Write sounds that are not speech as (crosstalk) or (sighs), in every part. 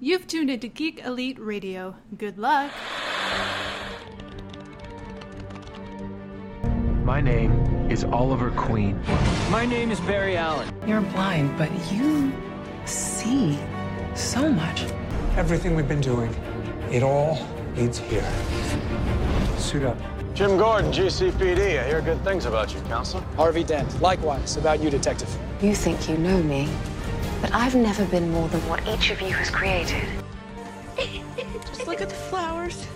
You've tuned into Geek Elite Radio. Good luck. My name is Oliver Queen. My name is Barry Allen. You're blind, but you see so much. Everything we've been doing, it all leads here. Suit up. Jim Gordon, GCPD. I hear good things about you, Counselor. Harvey Dent. Likewise, about you, Detective. You think you know me, but I've never been more than what each of you has created. (laughs) Just look at the flowers.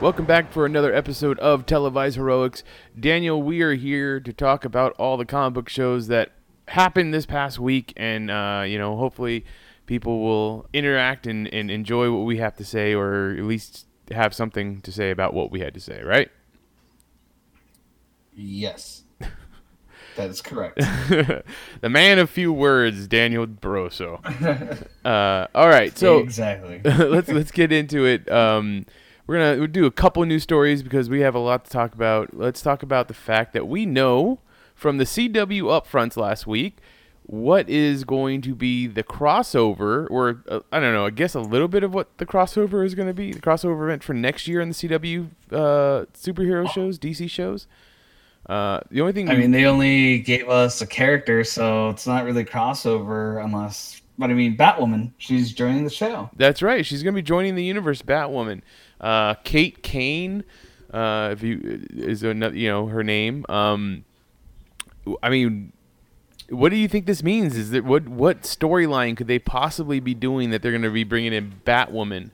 Welcome back for another episode of Televised Heroics. Daniel, we are here to talk about all the comic book shows that happened this past week, and uh, you know, hopefully, people will interact and, and enjoy what we have to say, or at least have something to say about what we had to say, right? Yes. That is correct. (laughs) the man of few words, Daniel Barroso. (laughs) uh, all right, so exactly. (laughs) let's let's get into it. Um, we're gonna we'll do a couple news stories because we have a lot to talk about. Let's talk about the fact that we know from the CW upfronts last week what is going to be the crossover, or uh, I don't know. I guess a little bit of what the crossover is going to be. The crossover event for next year in the CW uh, superhero shows, DC shows. Uh, the only thing I mean, they only gave us a character, so it's not really crossover unless. But I mean, Batwoman, she's joining the show. That's right. She's going to be joining the universe, Batwoman. Uh, Kate Kane, uh, if you is another, you know her name. Um, I mean, what do you think this means? Is that what what storyline could they possibly be doing that they're going to be bringing in Batwoman?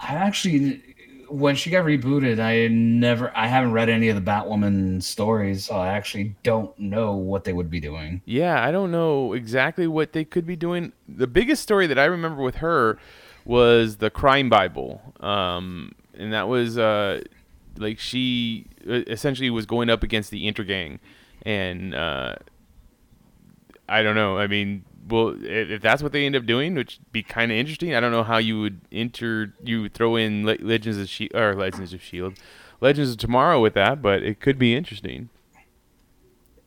I actually, when she got rebooted, I never, I haven't read any of the Batwoman stories, so I actually don't know what they would be doing. Yeah, I don't know exactly what they could be doing. The biggest story that I remember with her was the Crime Bible, um, and that was uh, like she uh, essentially was going up against the Intergang, and uh, I don't know. I mean, well, if that's what they end up doing, which would be kind of interesting. I don't know how you would enter, you would throw in Le- Legends of Shield or Legends of Shield, Legends of Tomorrow with that, but it could be interesting.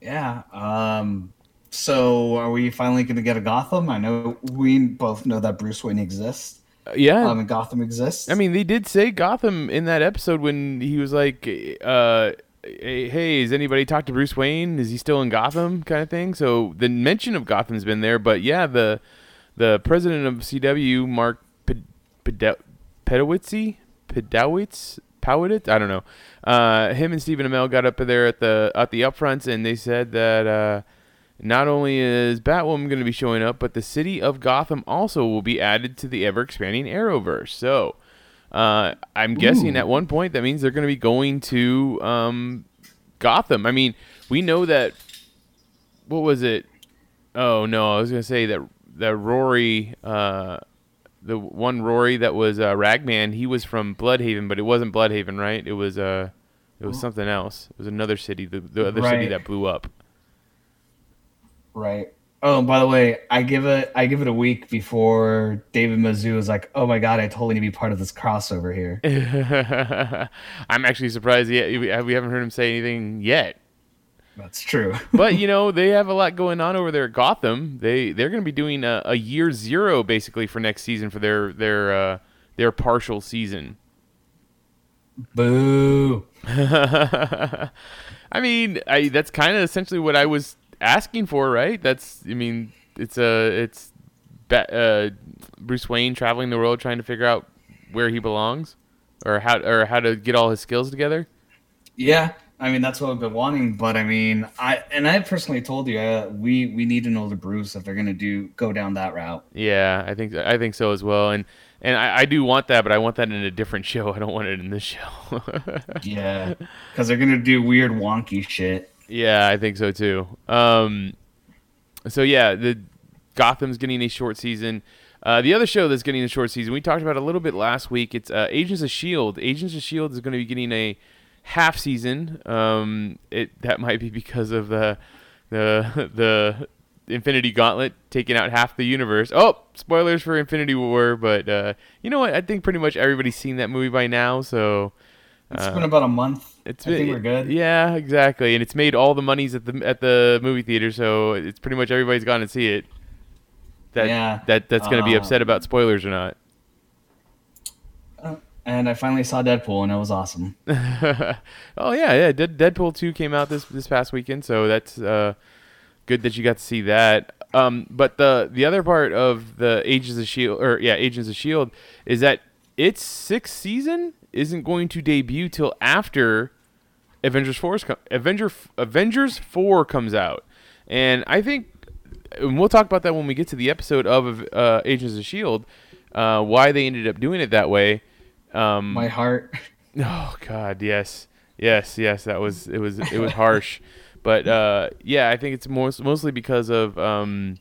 Yeah. Um. So, are we finally going to get a Gotham? I know we both know that Bruce Wayne exists. Uh, yeah, Um, and Gotham exists. I mean, they did say Gotham in that episode when he was like, uh, "Hey, has anybody talked to Bruce Wayne? Is he still in Gotham?" kind of thing. So the mention of Gotham's been there, but yeah, the the president of CW, Mark Pedowitz, Pedowitz, Powitz, I don't know. Uh, him and Stephen Amell got up there at the at the upfronts, and they said that. Uh, not only is Batwoman going to be showing up, but the city of Gotham also will be added to the ever expanding Arrowverse. So, uh, I'm guessing Ooh. at one point that means they're going to be going to um, Gotham. I mean, we know that. What was it? Oh no, I was going to say that that Rory, uh, the one Rory that was uh, Ragman, he was from Bloodhaven, but it wasn't Bloodhaven, right? It was uh, it was something else. It was another city, the, the other city that blew up. Right. Oh, by the way, I give it I give it a week before David Mazouz is like, "Oh my god, I totally need to be part of this crossover here." (laughs) I'm actually surprised yet we we haven't heard him say anything yet. That's true. (laughs) But you know they have a lot going on over there at Gotham. They they're going to be doing a, a year zero basically for next season for their their uh, their partial season. Boo. (laughs) I mean, I that's kind of essentially what I was asking for, right? That's I mean, it's a it's uh, Bruce Wayne traveling the world trying to figure out where he belongs or how or how to get all his skills together. Yeah, I mean that's what I've been wanting, but I mean, I and I personally told you uh, we we need an older Bruce if they're gonna do go down that route. Yeah, I think I think so as well, and and I, I do want that, but I want that in a different (laughs) show. I don't want it in this show. (laughs) Yeah, because they're gonna do weird wonky shit. Yeah, I think so too. Um, so yeah, the Gotham's getting a short season. Uh, the other show that's getting a short season, we talked about a little bit last week. It's uh, Agents of Shield. Agents of Shield is going to be getting a half season. Um, it that might be because of the the (laughs) the Infinity Gauntlet taking out half the universe. Oh, spoilers for Infinity War, but uh, you know what? I think pretty much everybody's seen that movie by now, so It's been about a month. It's I think been- we're good. Yeah, exactly, and it's made all the monies at the at the movie theater, so it's pretty much everybody's gone to see it. That Yeah, that that's going to be uh, upset about spoilers or not. And I finally saw Deadpool, and it was awesome. (laughs) oh yeah, yeah. Dead, Deadpool two came out this this past weekend, so that's uh, good that you got to see that. Um, but the the other part of the Agents of Shield, or yeah, Agents of Shield, is that its sixth season isn't going to debut till after Avengers four com- Avenger Avengers four comes out, and I think and we'll talk about that when we get to the episode of uh, Agents of Shield, uh, why they ended up doing it that way. Um, My heart. (laughs) Oh God, yes, yes, yes. That was it was it was harsh, (laughs) but uh, yeah, I think it's most, mostly because of um,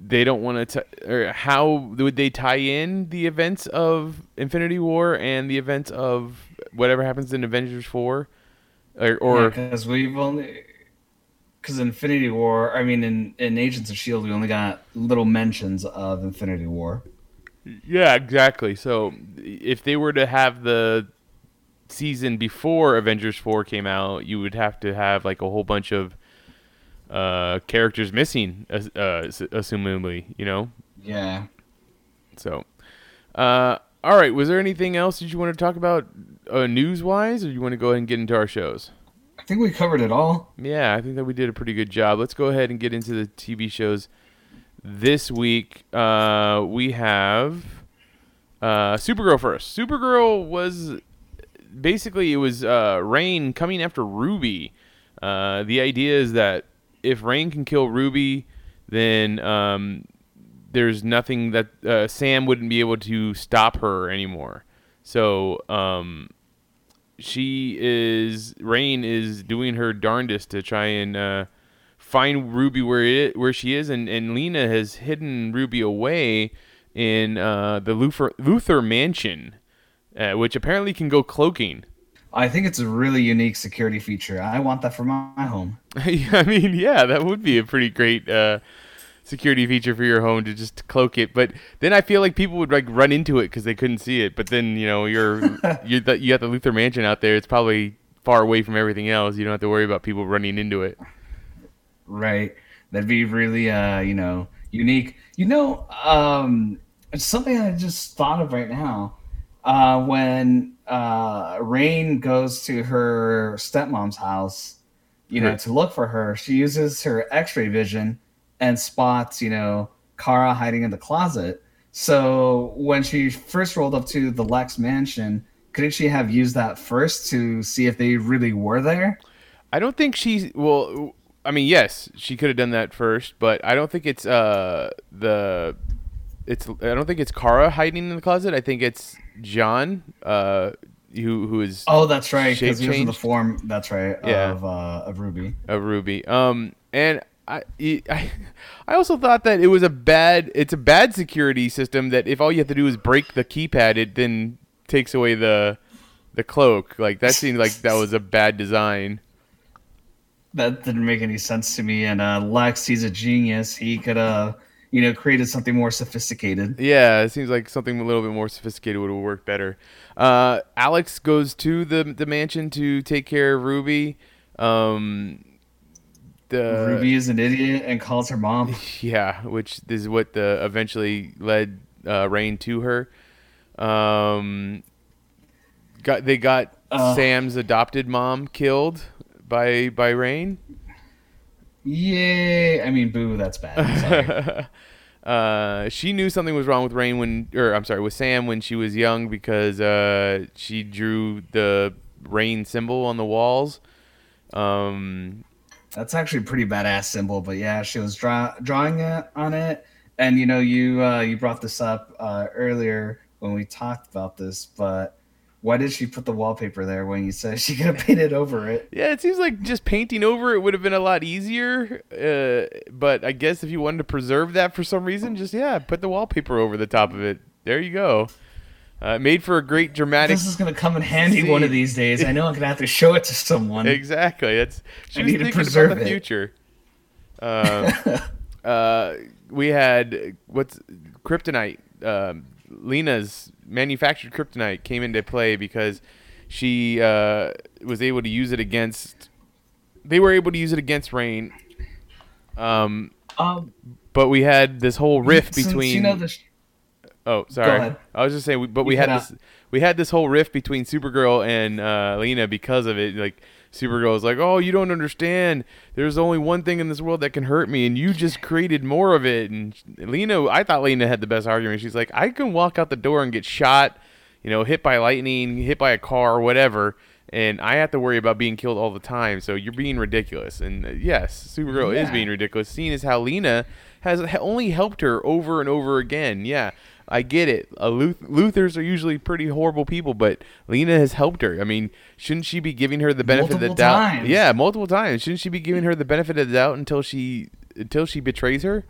they don't want to. T- or how would they tie in the events of Infinity War and the events of whatever happens in Avengers Four, or, or because we've only because Infinity War. I mean, in in Agents of Shield, we only got little mentions of Infinity War. Yeah, exactly. So if they were to have the season before Avengers 4 came out, you would have to have like a whole bunch of uh, characters missing, uh, assumably, you know? Yeah. So, uh, all right. Was there anything else that you want to talk about uh, news wise, or you want to go ahead and get into our shows? I think we covered it all. Yeah, I think that we did a pretty good job. Let's go ahead and get into the TV shows. This week, uh, we have uh, Supergirl first. Supergirl was basically it was uh, Reign coming after Ruby. Uh, the idea is that if Reign can kill Ruby, then um, there's nothing that uh, Sam wouldn't be able to stop her anymore. So um, she is Reign is doing her darndest to try and uh, find Ruby where it where she is, and, and Lena has hidden Ruby away in uh, the Luthor Luthor Mansion, uh, which apparently can go cloaking. I think it's a really unique security feature. I want that for my, home. (laughs) I mean, yeah, that would be a pretty great uh, security feature for your home to just cloak it. But then I feel like people would like run into it because they couldn't see it. But then you know you're (laughs) you the, you got the Luthor Mansion out there. It's probably far away from everything else. You don't have to worry about people running into it. Right. That'd be really uh, you know, unique. You know, um it's something I just thought of right now. Uh when uh Reign goes to her stepmom's house, you know, to look for her, she uses her x-ray vision and spots, you know, Kara hiding in the closet. So when she first rolled up to the Lex mansion, couldn't she have used that first to see if they really were there? I don't think she. Well, I mean, yes, she could have done that first, but I don't think it's uh the. It's I don't think it's Kara hiding in the closet. I think it's John, uh, who who is Oh, that's right. Because shape he was in the form. That's right. Yeah. Of uh, of Ruby. of Ruby. Um, and I, (laughs) I, I also thought that it was a bad. It's a bad security system that if all you have to do is break the keypad, it then takes away the, the cloak. Like that seemed like that was a bad design. That didn't make any sense to me. And uh, Lex, he's a genius. He could have, you know, created something more sophisticated. Yeah, it seems like something a little bit more sophisticated would have worked better. Uh, Alex goes to the the mansion to take care of Ruby. Um, the Ruby is an idiot and calls her mom. (laughs) Yeah, which is what the eventually led uh, Reign to her. Um, got they got Uh. Sam's adopted mom killed by by Reign. Yay! I mean, boo. That's bad. (laughs) Uh, she knew something was wrong with Reign when, or I'm sorry, with Sam when she was young because uh, she drew the Reign symbol on the walls. Um, That's actually a pretty badass symbol. But yeah, she was draw- drawing it on it. And you know, you uh, you brought this up uh, earlier when we talked about this, but why did she put the wallpaper there when you said (laughs) she could have painted over it? Yeah, it seems like just painting over it would have been a lot easier. Uh, but I guess if you wanted to preserve that for some reason, just yeah, put the wallpaper over the top of it. There you go. Uh, made for a great dramatic. This is gonna come in handy one of these days. I know I'm gonna have to (laughs) show it to someone. Exactly. That's she I was need to preserve about the it. future. Um, (laughs) uh, we had what's kryptonite. Um, Lena's manufactured kryptonite came into play because she uh, was able to use it against. They were able to use it against Reign. Um, Um, but we had this whole rift since between. you know the sh- Oh, sorry. ahead. I was just saying, but we had this, we had this whole rift between Supergirl and uh, Lena because of it. Like Supergirl is like, "Oh, you don't understand. There's only one thing in this world that can hurt me, and you just created more of it." And Lena, I thought Lena had the best argument. She's like, "I can walk out the door and get shot, you know, hit by lightning, hit by a car, whatever." And I have to worry about being killed all the time. So you're being ridiculous. And uh, yes, Supergirl is being ridiculous. Seeing as how Lena has only helped her over and over again. Yeah, I get it. Uh, Luth- Luthors are usually pretty horrible people, but Lena has helped her. I mean, shouldn't she be giving her the benefit of the doubt? times. Yeah, multiple times. Shouldn't she be giving her the benefit of the doubt until she until she betrays her?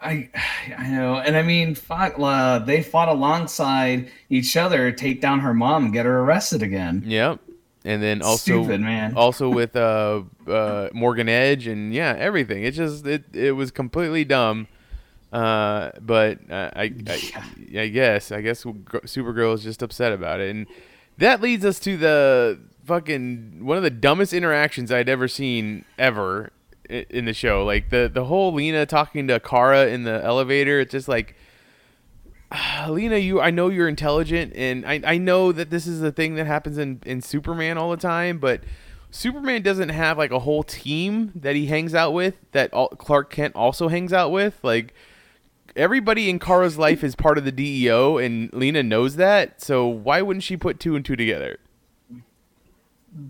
I (sighs) I know, and I mean, fought, uh, they fought alongside each other, take down her mom, and get her arrested again. Yep. And then also, Stupid, man. also with uh, uh, Morgan Edge and yeah, everything. It just it it was completely dumb. Uh, but uh, I, I (laughs) I guess I guess Supergirl is just upset about it, and that leads us to the fucking one of the dumbest interactions I'd ever seen ever in the show. Like the the whole Lena talking to Kara in the elevator. It's just like. (sighs) Lena, you I know you're intelligent and I, I know that this is a thing that happens in, in Superman all the time, but Superman doesn't have like a whole team that he hangs out with that all, Clark Kent also hangs out with. Like everybody in Kara's life is part of the DEO and Lena knows that, so why wouldn't she put two and two together?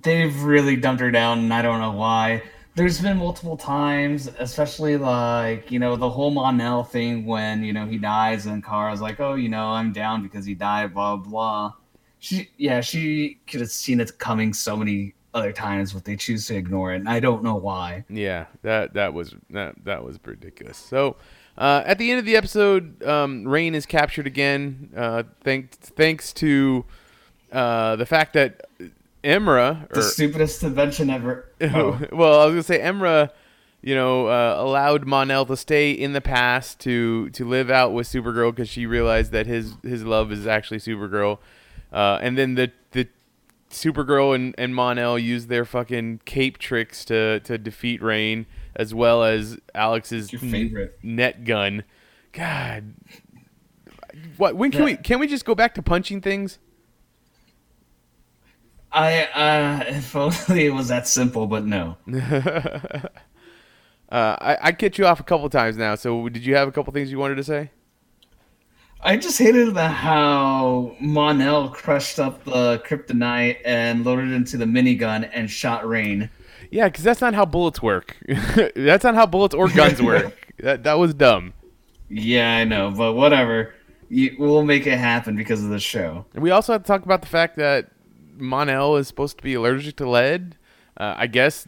They've really dumped her down, and I don't know why. There's been multiple times, especially like you know the whole Mon-El thing when you know he dies and Kara's like, oh, you know, I'm down because he died, blah blah. She, yeah, she could have seen it coming so many other times, but they choose to ignore it, and I don't know why. Yeah, that that was that that was ridiculous. So, uh, at the end of the episode, um, Reign is captured again. Uh, thanks thanks to uh, the fact that Imra The or stupidest invention ever. (laughs) Oh. well, I was gonna say Imra, you know, uh, allowed Mon-El to stay in the past to to live out with Supergirl because she realized that his his love is actually Supergirl, uh, and then the the Supergirl and, and Mon-El use their fucking cape tricks to to defeat Reign as well as Alex's favorite? net gun. God, what? When can Yeah. we can we just go back to punching things? I uh, if only it was that simple, but no. (laughs) Uh, I I kicked you off a couple times now. So did you have a couple things you wanted to say? I just hated the how Mon-El crushed up the kryptonite and loaded it into the minigun and shot Reign. Yeah, because that's not how bullets work. (laughs) that's not how bullets or guns (laughs) work. that that was dumb. Yeah, I know, but whatever. You, we'll make it happen because of the show. We also have to talk about the fact that Mon-El is supposed to be allergic to lead. Uh, I guess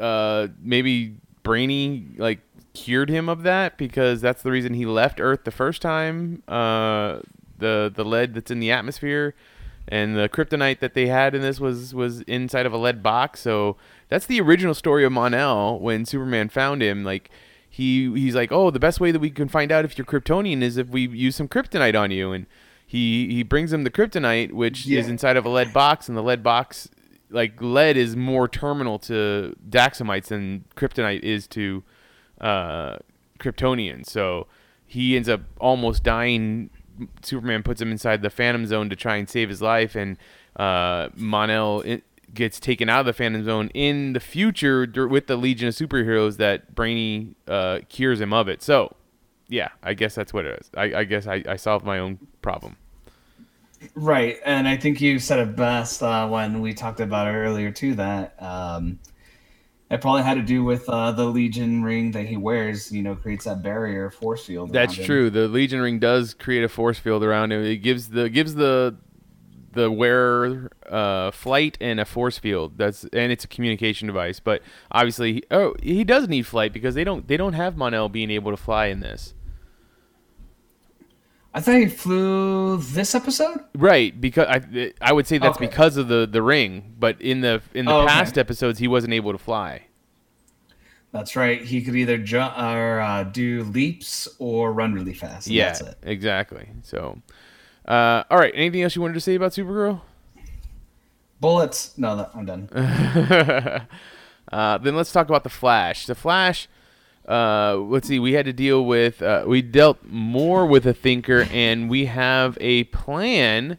uh, maybe Brainy like cured him of that because that's the reason he left Earth the first time. Uh, the the lead that's in the atmosphere and the kryptonite that they had in this was was inside of a lead box. So that's the original story of Mon-El when Superman found him. Like he he's like, oh, the best way that we can find out if you're Kryptonian is if we use some kryptonite on you, and he he brings him the kryptonite, which Yeah. is inside of a lead box, and the lead box, like lead, is more terminal to Daxamites than kryptonite is to uh, Kryptonians. So he ends up almost dying. Superman puts him inside the Phantom Zone to try and save his life, and uh, Mon-El gets taken out of the Phantom Zone in the future with the Legion of Superheroes that Brainy uh, cures him of it. So, yeah, I guess that's what it is. I, I guess I, I solved my own problem. Right, and I think you said it best uh, when we talked about it earlier too. That um, it probably had to do with uh, the Legion ring that he wears. You know, creates that barrier force field. That's around him. true. The Legion ring does create a force field around him. It gives the gives the the wearer uh, flight and a force field. That's and it's a communication device. But obviously, oh, he does need flight because they don't they don't have Mon-El being able to fly in this. I thought he flew this episode. Right, because I I would say that's Okay. because of the the ring. But in the in the Oh, okay. past episodes, he wasn't able to fly. That's right. He could either jump or uh, do leaps or run really fast. yeah, that's it. exactly. So, uh, all right. Anything else you wanted to say about Supergirl? Bullets. No, that, I'm done. (laughs) uh, then let's talk about the Flash. The Flash. Uh, let's see. We had to deal with. Uh, we dealt more with a thinker, and we have a plan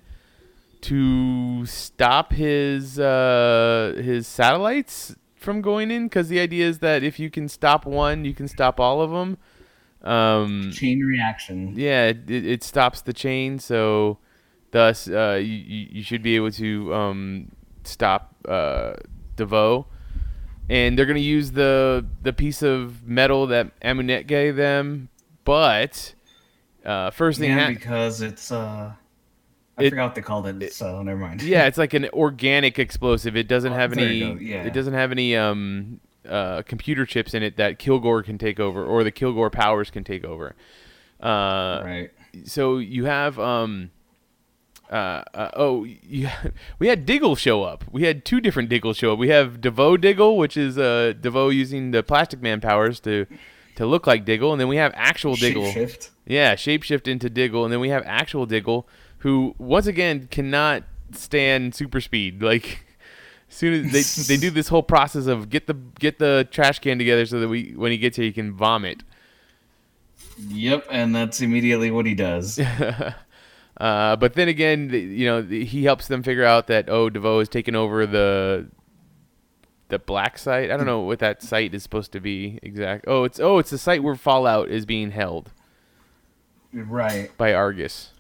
to stop his uh, his satellites from going in. Because the idea is that if you can stop one, you can stop all of them. Um, Chain reaction. yeah, it, it stops the chain, so thus uh, you, you should be able to um, stop uh, DeVoe. And they're gonna use the the piece of metal that Amunet gave them, but uh, first thing, Yeah, ha- because it's uh, I It- forgot what they called it. So never mind. yeah, it's like an organic explosive. It doesn't (laughs) Oh, have any. yeah. It doesn't have any um, uh, computer chips in it that Kilgore can take over, or the Kilgore powers can take over. Uh, right. so you have um uh, uh oh you, (laughs) we had Diggle show up. We had two different Diggle show up. We have Devoe Diggle, which is uh Devoe using the Plastic Man powers to to look like Diggle, and then we have actual Diggle. Shift. Yeah, shapeshift into Diggle, and then we have actual Diggle, who once again cannot stand super speed. Like soon as they they do this whole process of get the get the trash can together so that we when he gets here he can vomit. Yep, and that's immediately what he does. (laughs) Uh, but then again, you know, he helps them figure out that oh, DeVoe has taken over the the black site. I don't know what that site is supposed to be exact. Oh, it's oh, it's the site where Fallout is being held right. by Argus.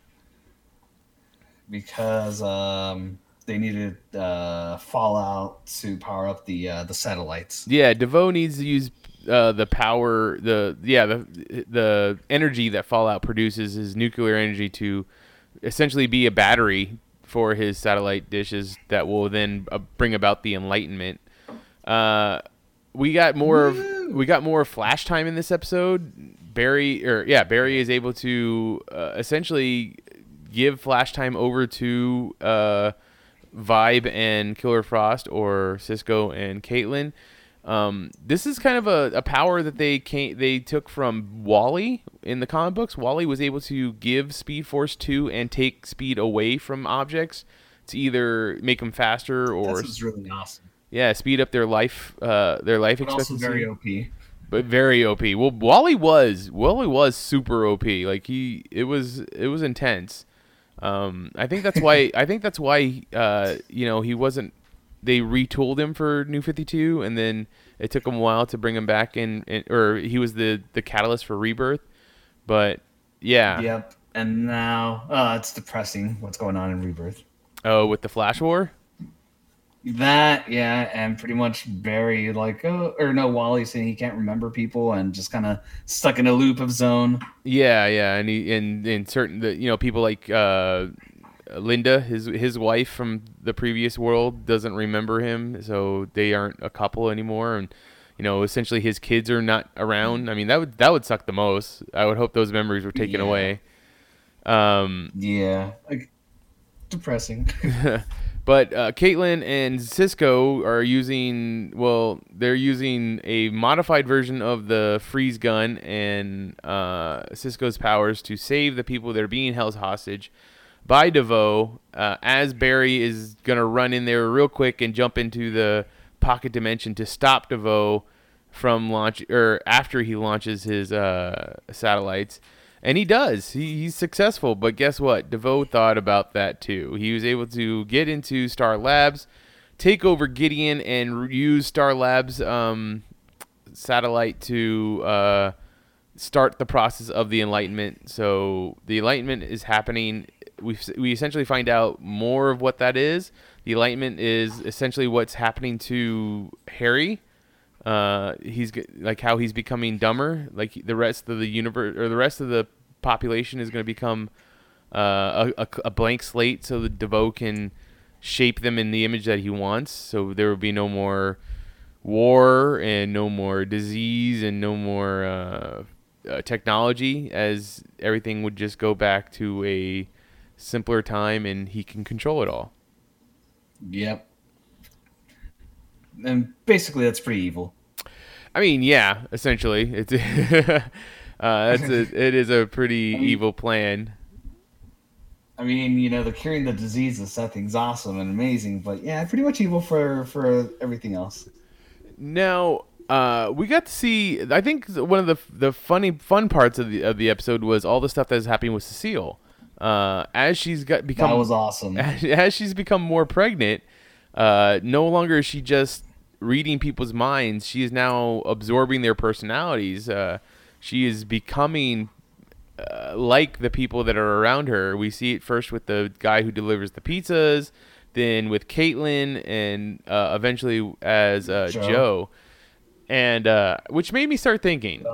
Because um, they needed uh, Fallout to power up the uh, the satellites. Yeah, DeVoe needs to use uh, the power, the yeah, the the energy that Fallout produces, is nuclear energy, to essentially be a battery for his satellite dishes that will then uh, bring about the Enlightenment. Uh, we got more of we got more flash time in this episode. Barry or yeah, Barry is able to uh, essentially give flash time over to uh, Vibe and Killer Frost or Cisco and Caitlin. Um, this is kind of a, a power that they came, they took from Wally in the comic books. Wally was able to give Speed Force two and take speed away from objects to either make them faster or This is really awesome. yeah, speed up their life uh, their life But also expectancy. very OP. but very OP. Well, Wally was Wally was super OP. Like he, it was it was intense. Um, I think that's why I think that's why uh, you know he wasn't. They retooled him for New Fifty Two, and then it took him a while to bring him back in, in or he was the the catalyst for Rebirth. But yeah, Yep. And now uh, it's depressing what's going on in Rebirth. oh, with the Flash War. That, yeah, and pretty much Barry, like, oh, or no, Wally saying he can't remember people and just kind of stuck in a loop of zone. Yeah, yeah, and he and and certain the you know people like uh, Linda, his his wife from the previous world, doesn't remember him, so they aren't a couple anymore, and you know essentially his kids are not around. I mean that would that would suck the most. I would hope those memories were taken Yeah. away. Um, Yeah. Like, depressing. (laughs) But uh, Caitlin and Cisco are using well, they're using a modified version of the freeze gun and uh, Cisco's powers to save the people that are being held hostage by DeVoe. Uh, as Barry is gonna run in there real quick and jump into the pocket dimension to stop DeVoe from launch or after he launches his uh, satellites. And he does. He, he's successful. But guess what? DeVoe thought about that too. He was able to get into Star Labs, take over Gideon, and use Star Labs um, satellite to uh, start the process of the Enlightenment. So the Enlightenment is happening. We we essentially find out more of what that is. The Enlightenment is essentially what's happening to Harry uh, he's like how he's becoming dumber. Like the rest of the universe or the rest of the population is going to become uh, a, a, blank slate, so the DeVoe can shape them in the image that he wants. So there will be no more war and no more disease and no more uh, uh, technology, as everything would just go back to a simpler time, and he can control it all. yep. And basically, that's pretty evil. I mean, yeah, essentially, it's (laughs) uh, that's a, it is a pretty (laughs) evil plan. I mean, you know, the curing the disease is something's awesome and amazing, but yeah, pretty much evil for for everything else. Now, uh, we got to see. I think one of the the funny fun parts of the of the episode was all the stuff that is happening with Cecile. Uh, as she's got become That was awesome. as, (laughs) as she's become more pregnant, uh, no longer is she just reading people's minds. She is now absorbing their personalities. Uh, she is becoming uh, like the people that are around her. We see it first with the guy who delivers the pizzas, then with Caitlin, and uh, eventually as uh, Joe. Joe. And uh, which made me start thinking,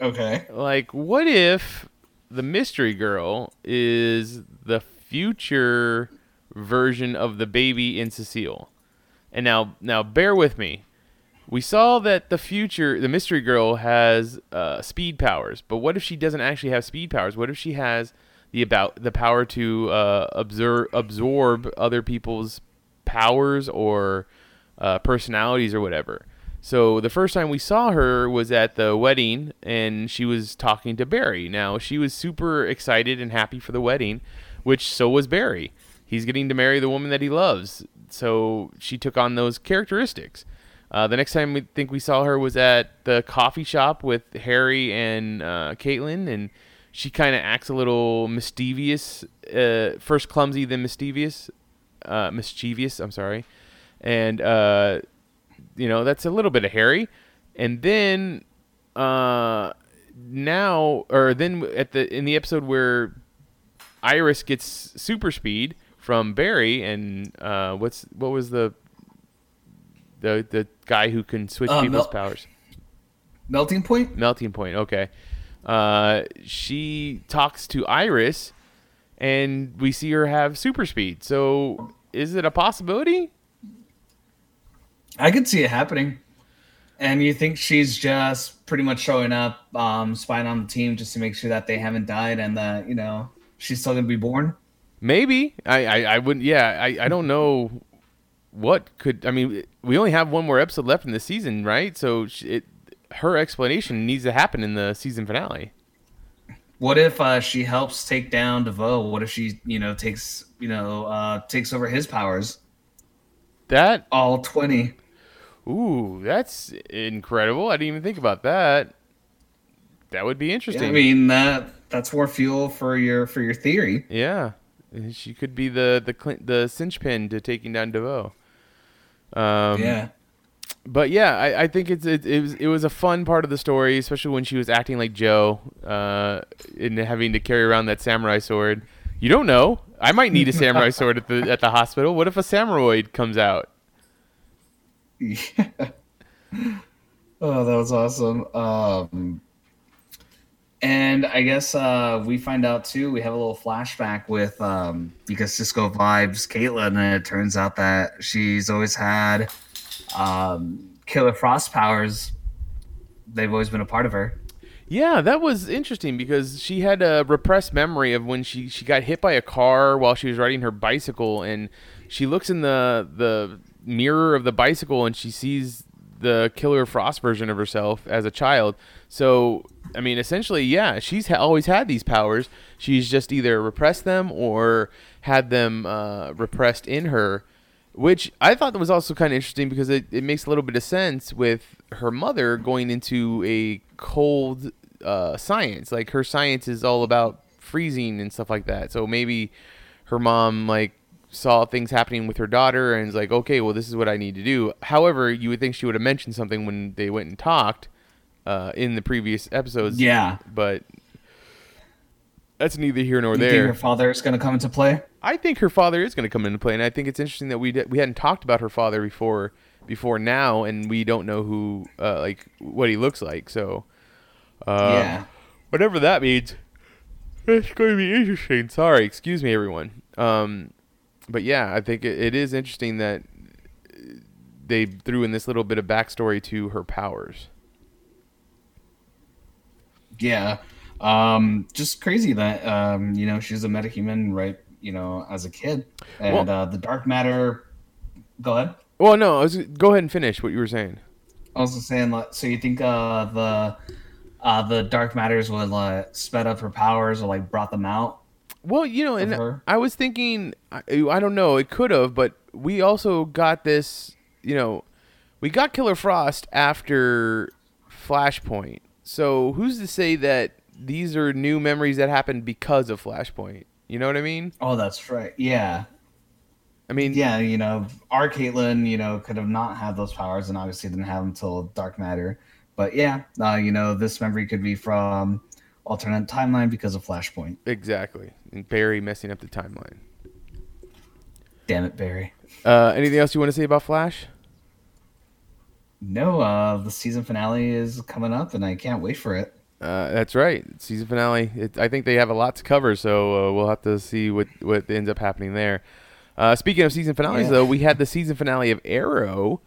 Okay. like, what if the mystery girl is the future version of the baby in Cecile? And now, now, bear with me. We saw that the future, the mystery girl has uh, speed powers, but what if she doesn't actually have speed powers? What if she has the about the power to uh, absorb absorb other people's powers or uh, personalities or whatever? So the first time we saw her was at the wedding, and she was talking to Barry. Now she was super excited and happy for the wedding, which so was Barry. He's getting to marry the woman that he loves, so she took on those characteristics. Uh, the next time we think we saw her was at the coffee shop with Harry and uh, Caitlin, and she kind of acts a little mischievous. Uh, first clumsy, then mischievous. Uh, mischievous. I'm sorry, and uh, you know that's a little bit of Harry, and then uh, now or then at the in the episode where Iris gets super speed from Barry, and uh, what's what was the the the guy who can switch Uh, people's Mel- powers? Melting point? Melting point. Okay. Uh, she talks to Iris, and we see her have super speed. So, is it a possibility? I could see it happening. And you think she's just pretty much showing up, um, spying on the team just to make sure that they haven't died and that, you know, she's still gonna be born? Maybe. I I, I wouldn't. Yeah. I I don't know what could. I mean, we only have one more episode left in the season, right? So it her explanation needs to happen in the season finale. What if uh, she helps take down DeVoe? What if she, you know, takes you know, uh, takes over his powers? That All twenty. ooh, that's incredible. I didn't even think about that. That would be interesting. I mean that that's more fuel for your for your theory. Yeah, she could be the the the cinch pin to taking down DeVoe. Um, yeah. but yeah, I, I think it's it, it was it was a fun part of the story, especially when she was acting like Joe, uh, and having to carry around that samurai sword. You don't know. I might need a (laughs) samurai sword at the at the hospital. What if a samuroid comes out? (laughs) Yeah. Oh, that was awesome. Um, and I guess uh, we find out too. We have a little flashback with um, because Cisco vibes Caitlin, and it turns out that she's always had um, Killer Frost powers. They've always been a part of her. Yeah, that was interesting because she had a repressed memory of when she, she got hit by a car while she was riding her bicycle, and she looks in the the mirror of the bicycle and she sees the Killer Frost version of herself as a child. So, I mean, essentially, yeah, she's ha- always had these powers. She's just either repressed them or had them uh, repressed in her which I thought that was also kind of interesting because it, it makes a little bit of sense with her mother going into a cold uh, science. Like her science is all about freezing and stuff like that. So maybe her mom like saw things happening with her daughter and is like, okay, well this is what I need to do. However, you would think she would have mentioned something when they went and talked uh, in the previous episodes. Yeah. but that's neither here nor You think there. her father is going to come into play? I think her father is going to come into play, and I think it's interesting that we d- we hadn't talked about her father before before now, and we don't know who uh, like what he looks like. So, uh, yeah. whatever that means, it's going to be interesting. Sorry, excuse me, everyone. Um, but yeah, I think it, it is interesting that they threw in this little bit of backstory to her powers. Yeah. Um, just crazy that um, you know, she's a metahuman, right? You know, as a kid, and Well- uh, the dark matter. Go ahead. Well, no, I was, go ahead and finish what you were saying. I was just saying, like, so you think uh, the uh, the dark matters would like sped up her powers or like brought them out? Well, you know, and her? I was thinking, I, I don't know, it could have, but we also got this, you know, we got Killer Frost after Flashpoint. So who's to say that these are new memories that happened because of Flashpoint? You know what I mean? Oh, that's right. Yeah. I mean, Yeah, you know, our Caitlin, you know, could have not had those powers and obviously didn't have them until Dark Matter. But yeah, uh, you know, this memory could be from alternate timeline because of Flashpoint. exactly. And Barry messing up the timeline. Damn it, Barry. Uh, anything else you want to say about Flash? No, uh, the season finale is coming up and I can't wait for it. Uh, that's right. Season finale. It, I think they have a lot to cover, so uh, we'll have to see what what ends up happening there. Uh, speaking of season finales, Yeah. though, we had the season finale of Arrow,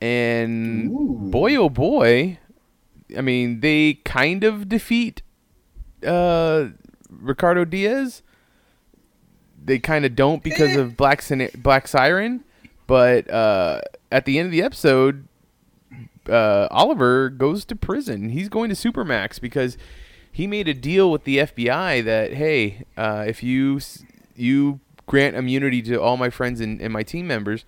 and Ooh. boy, oh boy, I mean, they kind of defeat uh, Ricardo Diaz. They kind of don't because of Black Sin- Black Siren, but uh, at the end of the episode, uh, Oliver goes to prison. He's going to Supermax because he made a deal with the FBI that hey, uh, if you you grant immunity to all my friends and, and my team members,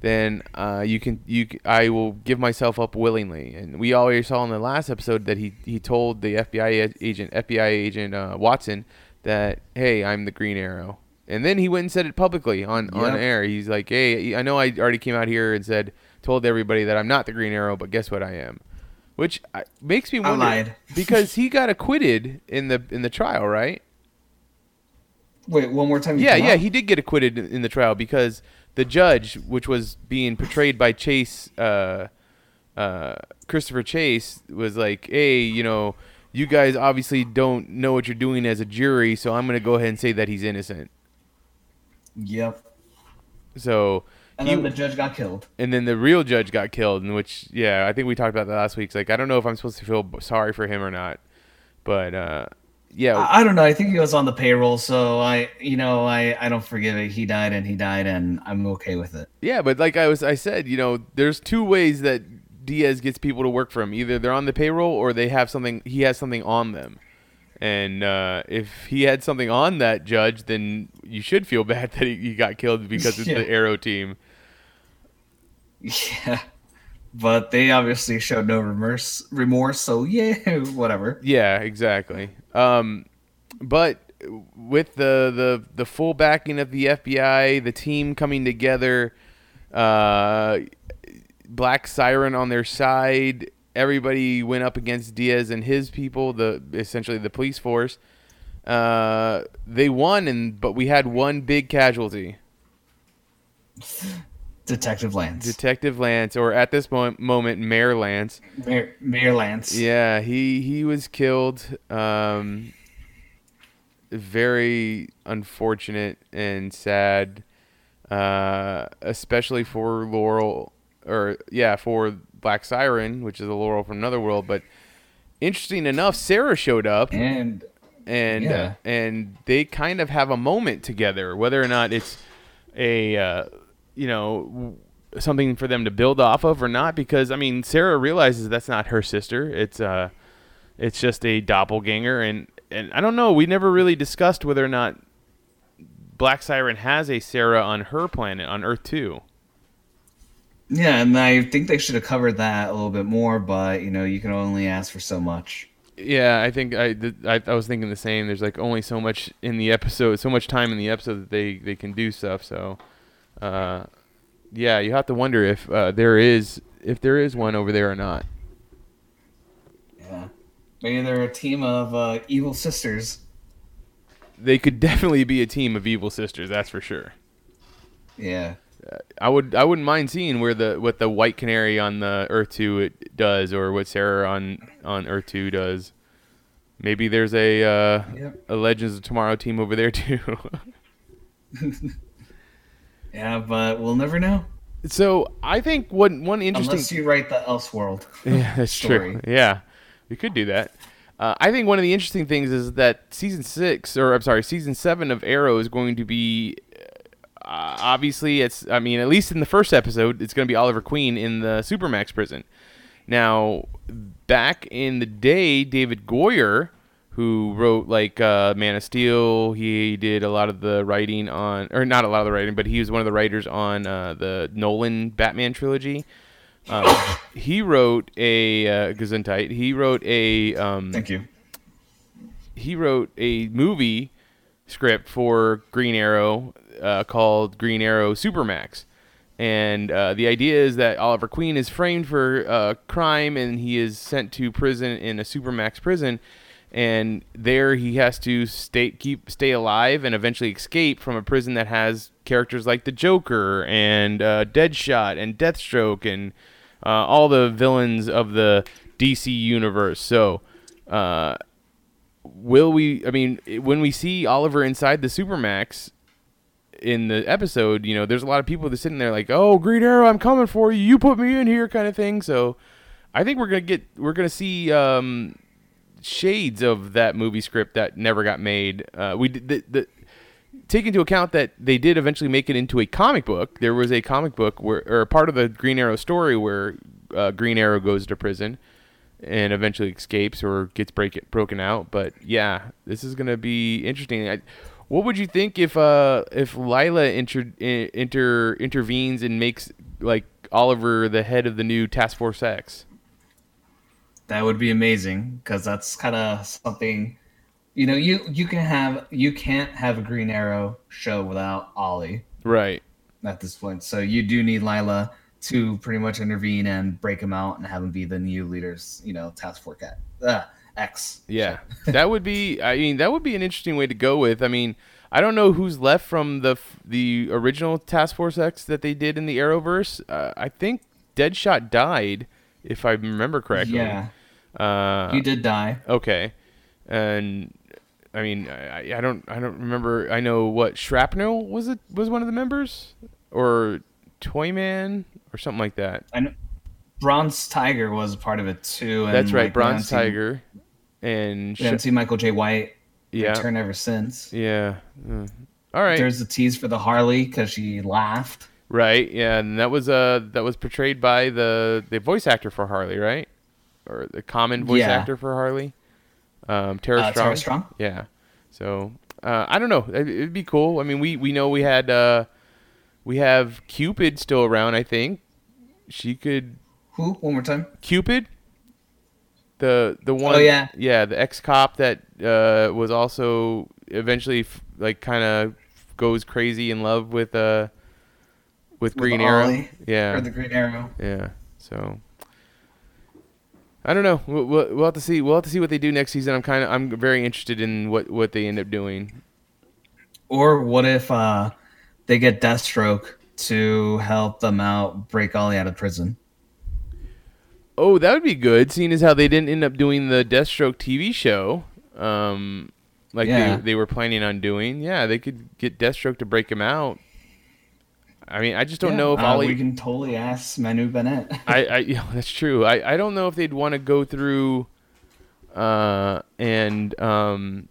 then uh, you can you I will give myself up willingly. And we already saw in the last episode that he he told the FBI agent FBI agent uh, Watson that hey, I'm the Green Arrow. And then he went and said it publicly on, on air. He's like, "Hey, I know I already came out here and said, told everybody that I'm not the Green Arrow, but guess what I am," which makes me I wonder lied. (laughs) because he got acquitted in the in the trial, right? Wait, one more time. Yeah, yeah, he did get acquitted in in the trial because the judge, which was being portrayed by Chase, uh, uh, Christopher Chase, was like, "Hey, you know, you guys obviously don't know what you're doing as a jury, so I'm going to go ahead and say that he's innocent." Yep. So And he- then the judge got killed. and then the real judge got killed, in which, yeah, I think we talked about that last week. It's like I don't know if I'm supposed to feel sorry for him or not, but uh, yeah, I, I don't know. I think he was on the payroll, so I, you know, I, I don't forgive it. He died and he died, and I'm okay with it. Yeah, but like I was, I said, you know, there's two ways that Diaz gets people to work for him. Either they're on the payroll or they have something. He has something on them, and uh, if he had something on that judge, then you should feel (laughs) bad that he, he got killed because it's (laughs) Yeah. the Arrow team. Yeah. But they obviously showed no remorse, remorse. So yeah, (laughs) whatever. Yeah, exactly. Um, but with the, the the full backing of the FBI, the team coming together, uh, Black Siren on their side, everybody went up against Diaz and his people, the essentially the police force. Uh, they won, and but we had one big casualty. (laughs) Detective Lance, Detective Lance, or at this mo- moment, Mayor Lance. Mayor, Mayor Lance. Yeah, he he was killed. Um, very unfortunate and sad, uh, especially for Laurel, or yeah, for Black Siren, which is a Laurel from another world. But interesting enough, Sara showed up, And and Yeah. uh, and they kind of have a moment together, whether or not it's a uh, you know something for them to build off of or not. Because I mean, Sara realizes that's not her sister. It's uh, it's just a doppelganger, and and I don't know. We never really discussed whether or not Black Siren has a Sara on her planet on Earth too. yeah, and I think they should have covered that a little bit more. But you know, you can only ask for so much. Yeah, I think I, I I was thinking the same. There's like only so much in the episode, so much time in the episode that they they can do stuff. So, uh, yeah, you have to wonder if uh, there is if there is one over there or not. Yeah, maybe they're a team of uh, evil sisters. They could definitely be a team of evil sisters. That's for sure. Yeah. I would I wouldn't mind seeing where the what the White Canary on the Earth Two it does, or what Sara on on Earth Two does. Maybe there's a uh, Yep. a Legends of Tomorrow team over there too. (laughs) Yeah, but we'll never know so I think one one interesting unless you write the Elseworld. (laughs) Yeah, that's story. true. Yeah, we could do that. Uh, I think one of the interesting things is that season six, or I'm sorry, season seven of Arrow is going to be. Uh, obviously, it's. I mean, at least in the first episode, it's going to be Oliver Queen in the Supermax prison. Now, back in the day, David Goyer, who wrote like uh, Man of Steel. He did a lot of the writing on, or not a lot of the writing, but he was one of the writers on uh, the Nolan Batman trilogy. Um, (coughs) he wrote a uh, Gesundheit. He wrote a um, Thank you. he wrote a movie script for Green Arrow uh, called Green Arrow Supermax. And uh, the idea is that Oliver Queen is framed for uh, crime and he is sent to prison in a Supermax prison. And there he has to stay keep stay alive and eventually escape from a prison that has characters like the Joker and uh, Deadshot and Deathstroke and uh, all the villains of the DC universe. So uh, will we i mean when we see oliver inside the supermax in the episode you know there's a lot of people that sitting there like oh green arrow i'm coming for you you put me in here kind of thing so i think we're gonna get we're gonna see um shades of that movie script that never got made uh we the, the take into account that they did eventually make it into a comic book there was a comic book where or part of the green arrow story where uh, green arrow goes to prison and eventually escapes or gets break it, broken out. But yeah, this is gonna be interesting. I, what would you think if uh if Lyla inter, inter intervenes and makes like Oliver the head of the new Task Force X? That would be amazing because that's kind of something. You know, you you can have you can't have a Green Arrow show without Ollie Right. at this point. So you do need Lyla to pretty much intervene and break him out and have him be the new leaders. You know, Task Force X. Uh, X. Yeah, (laughs) that would be. I mean, that would be an interesting way to go with. I mean, I don't know who's left from the f- the original Task Force X that they did in the Arrowverse. Uh, I think Deadshot died, if I remember correctly. Yeah, Uh, he did die. Okay, and I mean, I, I don't, I don't remember. I know what Shrapnel was it was one of the members, or Toyman, or something like that. I know. Bronze Tiger was a part of it too. And That's right, like, Bronze seen- Tiger, and haven't Sh- seen Michael Jai White yeah, return ever since. yeah. Mm. All right, There's a tease for the Harley because she laughed. right, yeah, and that was uh that was portrayed by the the voice actor for Harley, right, or the common voice Yeah. actor for Harley, um, Tara Uh, Strong. Tara Strong? Yeah. So uh, I don't know. It, it'd be cool. I mean, we we know we had uh, we have Cupid still around. I think she could Who? One more time. Cupid. The the one. Oh, yeah. Yeah, the ex cop that uh, was also eventually f- like kind of goes crazy in love with uh with With Green Arrow. Ollie, Yeah. Or the Green Arrow. Yeah. So I don't know. We'll, we'll, we'll have to see. We'll have to see what they do next season. I'm kind of I'm very interested in what what they end up doing. Or what if uh, they get Deathstroke to help them out, break Ollie out of prison? Oh, that would be good. Seeing as how they didn't end up doing the Deathstroke TV show, um, like Yeah. they they were planning on doing. Yeah, they could get Deathstroke to break him out. I mean, I just don't Yeah, know if uh, Ollie. We can totally ask Manu Bennett. (laughs) I, I yeah, that's true. I, I don't know if they'd want to go through uh and um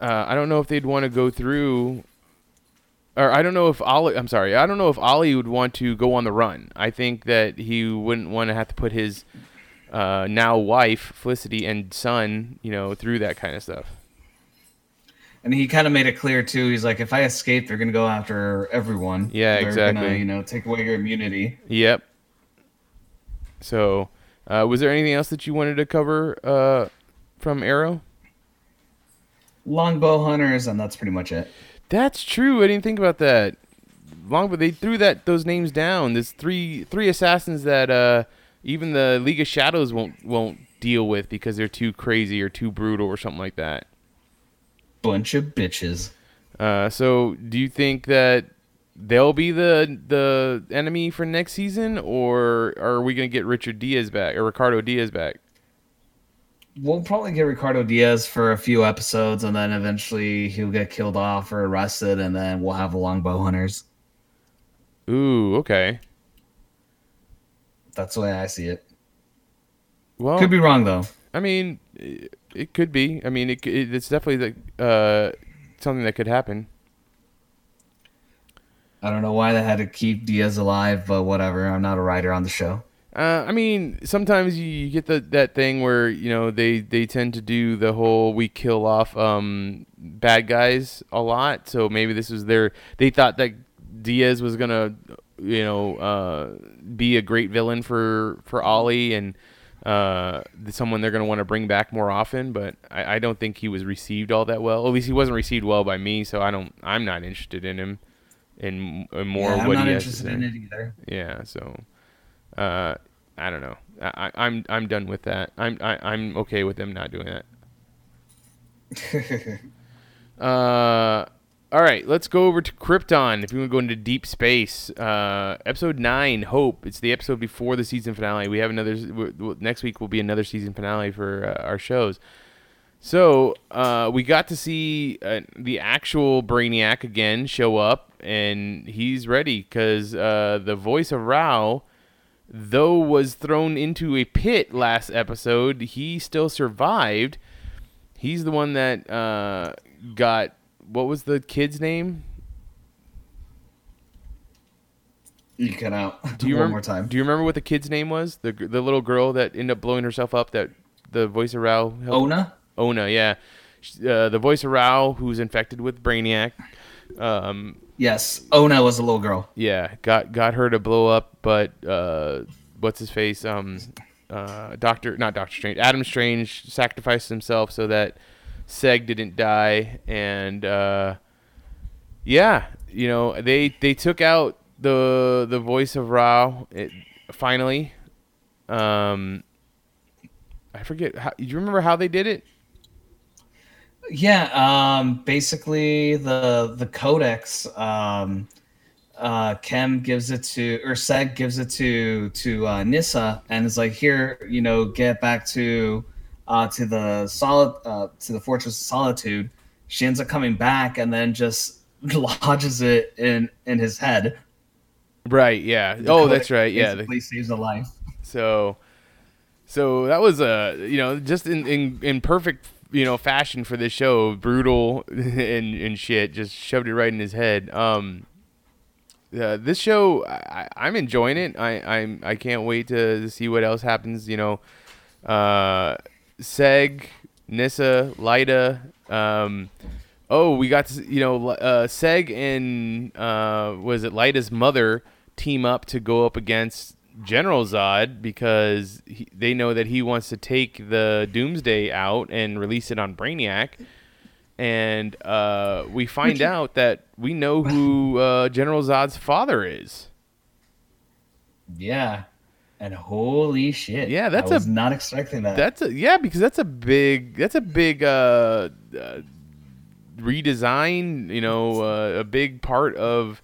uh I don't know if they'd want to go through or I don't know if Ollie I'm sorry, I don't know if Ollie would want to go on the run. I think that he wouldn't want to have to put his uh now wife, Felicity and son, you know, through that kind of stuff. And he kind of made it clear too. He's like, if I escape, they're gonna go after everyone. Yeah, they're exactly. Gonna, you know, take away your immunity. Yep. So, uh, was there anything else that you wanted to cover uh, from Arrow? Longbow hunters, and that's pretty much it. That's true. I didn't think about that. Longbow. they threw that those names down. There's three three assassins that uh, even the League of Shadows won't won't deal with because they're too crazy or too brutal or something like that. Bunch of bitches. Uh, so, do you think that they'll be the the enemy for next season, or are we gonna get Richard Diaz back or Ricardo Diaz back? We'll probably get Ricardo Diaz for a few episodes, and then eventually he'll get killed off or arrested, and then we'll have the longbow hunters. Ooh, okay. That's the way I see it. Well, Could be wrong though. I mean, it could be. I mean, it, it it's definitely the, uh, something that could happen. I don't know why they had to keep Diaz alive, but whatever. I'm not a writer on the show. Uh, I mean, sometimes you, you get the that thing where you know they they tend to do the whole we kill off um bad guys a lot. So maybe this was their they thought that Diaz was gonna you know uh, be a great villain for for Ollie and uh, someone they're gonna want to bring back more often. But I, I don't think he was received all that well. At least he wasn't received well by me. So I don't I'm not interested in him in, in more yeah, what he has to say. in it either. Yeah, so uh, I don't know. I, I- I'm I'm done with that. I'm I, I'm okay with them not doing that. (laughs) Uh, all right, let's go over to Krypton. If you want to go into deep space, uh, episode nine, Hope. It's the episode before the season finale. We have another next week. Will be another season finale for uh, our shows. So uh, we got to see uh, the actual Brainiac again show up, and he's ready because uh, the voice of Rao, though was thrown into a pit last episode, he still survived. He's the one that uh, got what was the kid's name? You cut out. Do (laughs) you One remember? more time. Do you remember what the kid's name was? The the little girl that ended up blowing herself up. That the voice of Rao. helped- Ona? Ona, yeah. Uh, the voice of Rao, who's infected with Brainiac. Um, Yes, Ona was a little girl. yeah, got got her to blow up, but uh, what's his face? Um, uh, Doctor, not Doctor Strange. Adam Strange sacrificed himself so that Seg didn't die, and uh, yeah, you know they they took out the the voice of Rao it, finally. Um, I forget. How, do you remember how they did it? Yeah, um, basically the the codex. Um, uh, Kem gives it to, or Seg gives it to to uh, Nyssa, and is like, "Here, you know, get back to uh, to the solid uh, to the Fortress of Solitude." She ends up coming back, and then just (laughs) lodges it in in his head. Right. Yeah. The oh, that's right. Yeah. the- basically saves a life. So, so that was a you know just in in, in perfect you know fashion for this show, brutal (laughs) and and shit, just shoved it right in his head. Um, uh, this show, I, I'm enjoying it. I I'm I can't wait to, to see what else happens. You know, uh, Seg, Nyssa, Lyta. Um, oh, we got to, you know uh, Seg and uh, was it Lyta's mother team up to go up against General Zod because he, they know that he wants to take the Doomsday out and release it on Brainiac. And uh, we find out that we know who (laughs) uh, General Zod's father is. Yeah, and holy shit! Yeah, that's I was a- not expecting that. That's a, yeah, because that's a big that's a big uh, uh, redesign. You know, uh, a big part of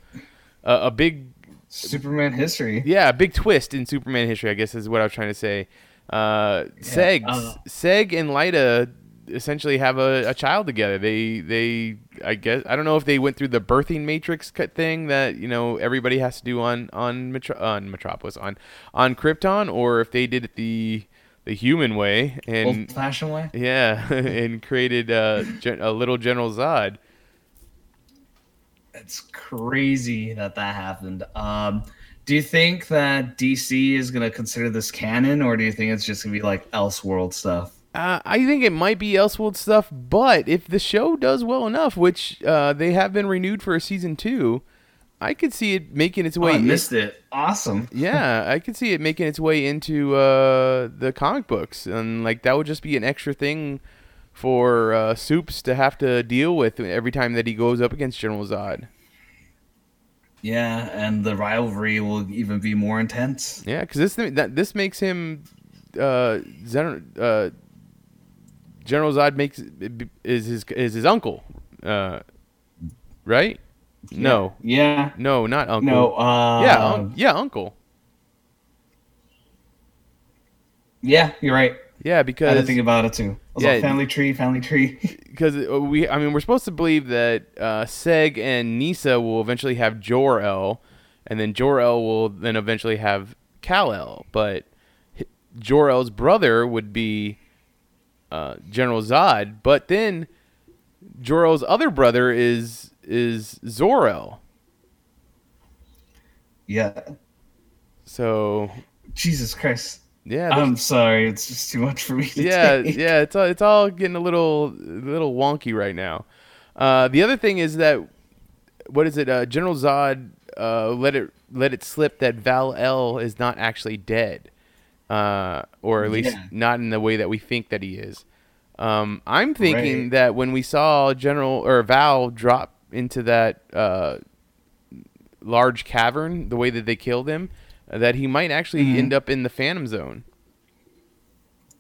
uh, a big Superman history. yeah, a big twist in Superman history. I guess is what I was trying to say. Uh, Seg, uh, Seg and Lyta essentially have a, a child together. They they I guess I don't know if they went through the birthing matrix cut thing that you know everybody has to do on on Metro- on Metropolis on on Krypton, or if they did it the the human way and Old fashioned way. yeah, (laughs) and created uh, gen- a little General Zod. It's crazy that that happened. Um, do you think that DC is gonna consider this canon, or do you think it's just gonna be like Elseworld stuff? Uh, I think it might be Elseworld stuff, but if the show does well enough, which uh, they have been renewed for a season two, I could see it making its Oh, way. I in- missed it. Awesome. (laughs) yeah, I could see it making its way into uh, the comic books, and like that would just be an extra thing for uh, Soups to have to deal with every time that he goes up against General Zod. Yeah, and the rivalry will even be more intense. Yeah, because this that this makes him uh, Zen, uh, General Zod makes is his is his uncle, uh, right? No, Yeah. no, not uncle. No. Uh, yeah, un- yeah, uncle. Yeah, you're right. Yeah, because I had to think about it too. Was Yeah. like, family tree, family tree. (laughs) because we I mean we're supposed to believe that uh, Seg and Nyssa will eventually have Jor El, and then Jor El will then eventually have Kal El, but Jor El's brother would be uh, General Zod, but then Jor El's other brother is is Zor El. yeah. So Jesus Christ. Yeah, I'm sorry. It's just too much for me to yeah, take. yeah. It's all it's all getting a little a little wonky right now. Uh, the other thing is that what is it? Uh, General Zod uh, let it let it slip that Val-El is not actually dead, uh, or at least Yeah. not in the way that we think that he is. Um, I'm thinking Right. that when we saw General or Val drop into that uh, large cavern, the way that they killed him, that he might actually Mhm. end up in the Phantom Zone.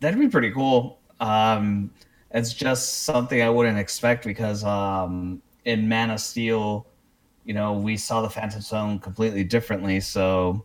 That'd be pretty cool. Um, it's just something I wouldn't expect because um, in Man of Steel, you know, we saw the Phantom Zone completely differently. So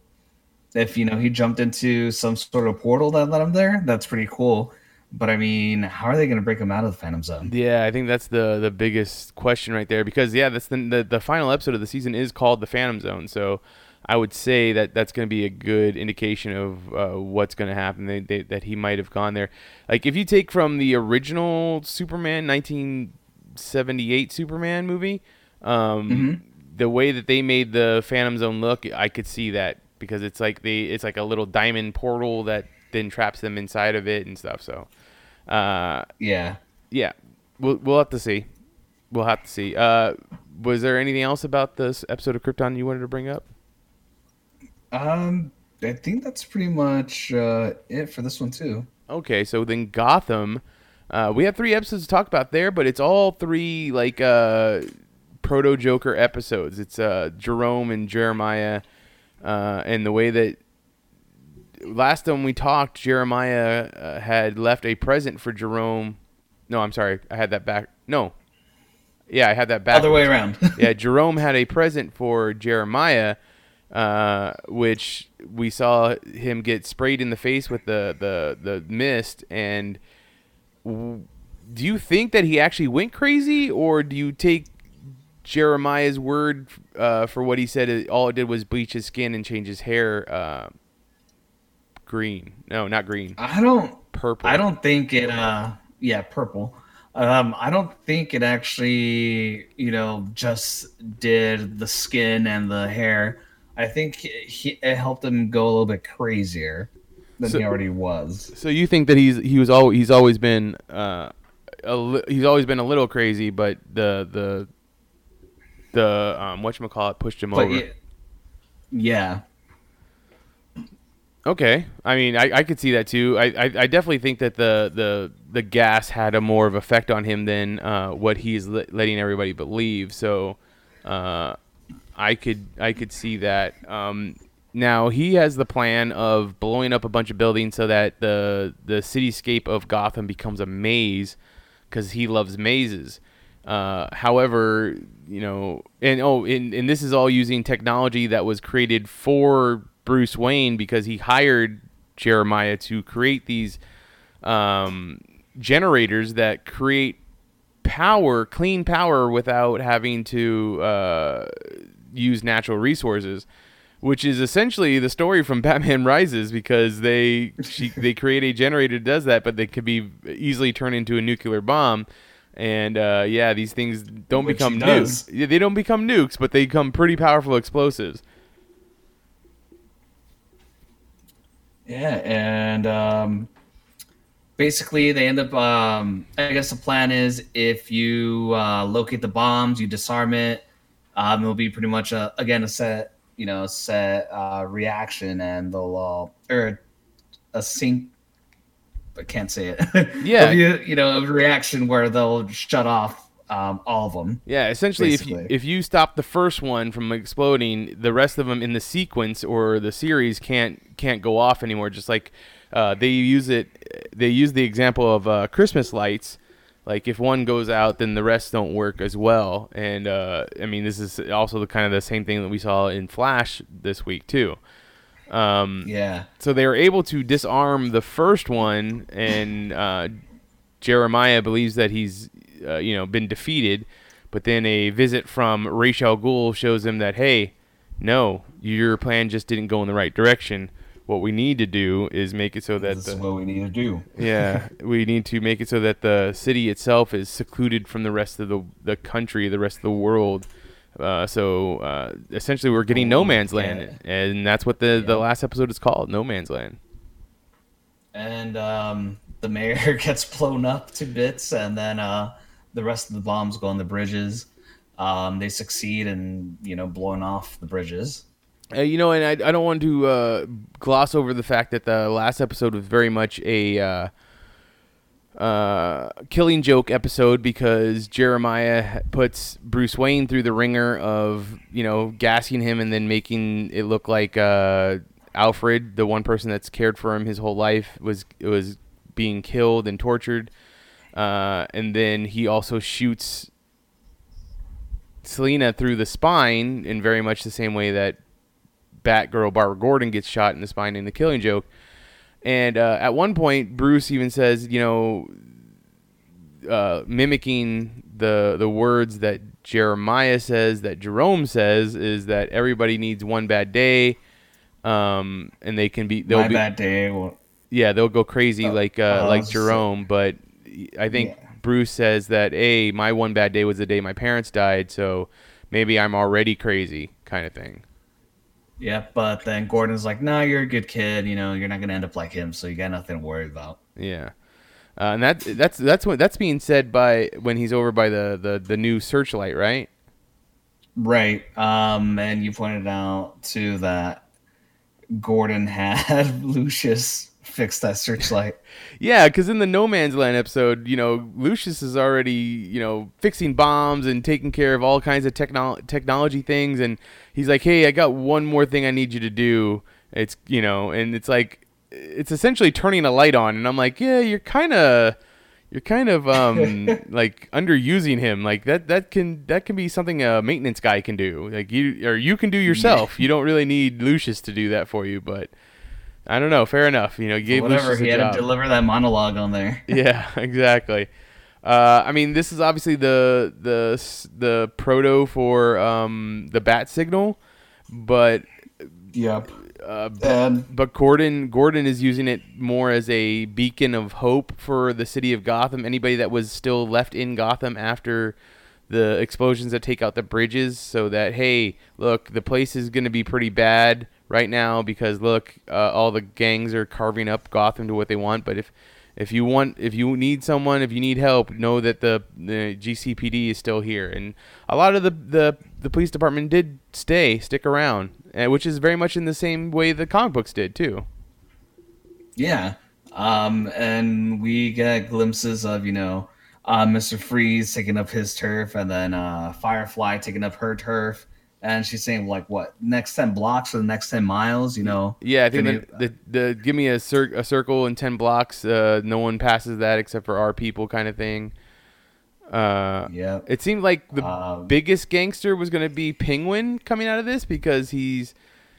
if you know he jumped into some sort of portal that led him there, that's pretty cool. But I mean, how are they going to break him out of the Phantom Zone? Yeah, I think that's the the biggest question right there because yeah, that's the the, the final episode of the season is called the Phantom Zone. So I would say that that's going to be a good indication of uh, what's going to happen. They, they, that he might have gone there. Like if you take from the original Superman 1978 Superman movie, um, Mhm. the way that they made the Phantom Zone look, I could see that because it's like they it's like a little diamond portal that then traps them inside of it and stuff. So. Uh, Yeah. yeah, we'll we'll have to see. We'll have to see. Uh, was there anything else about this episode of Krypton you wanted to bring up? Um, I think that's pretty much uh, it for this one too. Okay, so then Gotham. Uh, we have three episodes to talk about there, but it's all three like uh, proto Joker episodes. It's uh, Jerome and Jeremiah, uh, and the way that last time we talked, Jeremiah uh, had left a present for Jerome. No, I'm sorry, I had that back. No, yeah, I had that back. Other way around. (laughs) yeah, Jerome had a present for Jeremiah, uh, which we saw him get sprayed in the face with the the the mist. And w- do you think that he actually went crazy, or do you take Jeremiah's word uh, for what he said? It- All it did was bleach his skin and change his hair uh, green. No, not green. I don't. Purple. I don't think it. Uh, yeah, purple. Um, I don't think it actually, you know, just did the skin and the hair. I think he, it helped him go a little bit crazier than So- he already was. So you think that he's he was al- he's always been uh, a he's always been a little crazy, but the the the um what call it pushed him But over. yeah, yeah, Okay, I mean I, I could see that too. I, I, I definitely think that the, the the gas had a more of effect on him than uh, what he's le- letting everybody believe. So uh, I could I could see that. Um, now he has the plan of blowing up a bunch of buildings so that the the cityscape of Gotham becomes a maze because he loves mazes. Uh, however, you know, and oh, and, and this is all using technology that was created for Bruce Wayne because he hired Jeremiah to create these um, generators that create power, clean power, without having to uh, use natural resources. Which is essentially the story from (laughs) Batman Rises because they she, they create a generator that does that, but they could be easily turned into a nuclear bomb. And uh, yeah, these things don't Which become nukes. does. They don't become nukes, but they become pretty powerful explosives. yeah, and um, basically they end up. Um, I guess the plan is if you uh, locate the bombs, you disarm it. Um, it'll be pretty much a again a set you know set uh, reaction, and they'll uh, or a sync. I can't say it. (laughs) Yeah. There'll you know, a reaction where they'll shut off um, all of them. Yeah, essentially, if you, if you stop the first one from exploding, the rest of them in the sequence or the series can't can't go off anymore. Just like uh, they use it, they use the example of uh, Christmas lights. Like if one goes out, then the rest don't work as well. And uh, I mean, this is also the kind of the same thing that we saw in Flash this week too. Um, Yeah. so they were able to disarm the first one, and uh, Jeremiah believes that he's, uh, you know, been defeated. But then a visit from Ra's al Ghul shows him that, hey, no, your plan just didn't go in the right direction. What we need to do is make it so that This the, is what we need to do. yeah, (laughs) we need to make it so that the city itself is secluded from the rest of the the country, the rest of the world, Uh, so uh, essentially, we're getting no man's land, yeah. and that's what the, the last episode is called, No Man's Land. and um, the mayor (laughs) gets blown up to bits, and then uh, the rest of the bombs go on the bridges. Um, they succeed in you know blowing off the bridges. Uh, you know, and I, I don't want to uh, gloss over the fact that the last episode was very much a uh, killing joke episode because Jeremiah puts Bruce Wayne through the ringer of you know gassing him and then making it look like uh, Alfred, the one person that's cared for him his whole life, was was being killed and tortured, uh, and then he also shoots Selina through the spine in very much the same way that Batgirl Barbara Gordon gets shot in the spine in the Killing Joke. And uh, at one point, Bruce even says, you know, uh, mimicking the the words that Jeremiah says, that Jerome says, is that everybody needs one bad day, um, and they can be they'll My be bad day. Well, yeah they'll go crazy like uh, uh, like so- Jerome, but I think Yeah. Bruce says that hey, my one bad day was the day my parents died, so maybe I'm already crazy, kind of thing. Yeah, but then Gordon's like, "No, you're a good kid. You know, you're not gonna end up like him, so you got nothing to worry about." Yeah, uh, and that that's that's what that's being said by when he's over by the the, the new searchlight, right? Right. Um, and you pointed out too that Gordon (laughs) had Lucius fix that searchlight. Yeah, because in the No Man's Land episode, you know, Lucius is already, you know, fixing bombs and taking care of all kinds of technol- technology things. And he's like, hey, I got one more thing I need you to do. It's, you know, and it's like, it's essentially turning a light on. And I'm like, yeah, you're kind of. You're kind of um (laughs) like underusing him. Like that that can that can be something a maintenance guy can do. Like you or you can do yourself. You don't really need Lucius to do that for you, but I don't know. Fair enough. You know, you gave Whatever. Lucius He had job. to deliver that monologue on there. (laughs) Yeah, exactly. Uh, I mean, this is obviously the the the proto for um, the bat signal, but Yep. uh, And but Gordon Gordon is using it more as a beacon of hope for the city of Gotham. Anybody that was still left in Gotham after the explosions that take out the bridges, so that hey, look, the place is going to be pretty bad right now because look, uh, all the gangs are carving up Gotham to what they want. But if if you want, if you need someone, if you need help, know that the, the GCPD is still here, and a lot of the the, the police department did stay, stick around, uh, which is very much in the same way the comic books did too. yeah. Um, and we get glimpses of, you know, uh, Mr. Freeze taking up his turf and then uh, Firefly taking up her turf. And she's saying, like, what, next 10 blocks or the next 10 miles, you know? Yeah, I think the, the, the give me a, cir- a circle in ten blocks. Uh, no one passes that except for our people, kind of thing. Uh, Yeah. it seemed like the Um, biggest gangster was going to be Penguin coming out of this because he's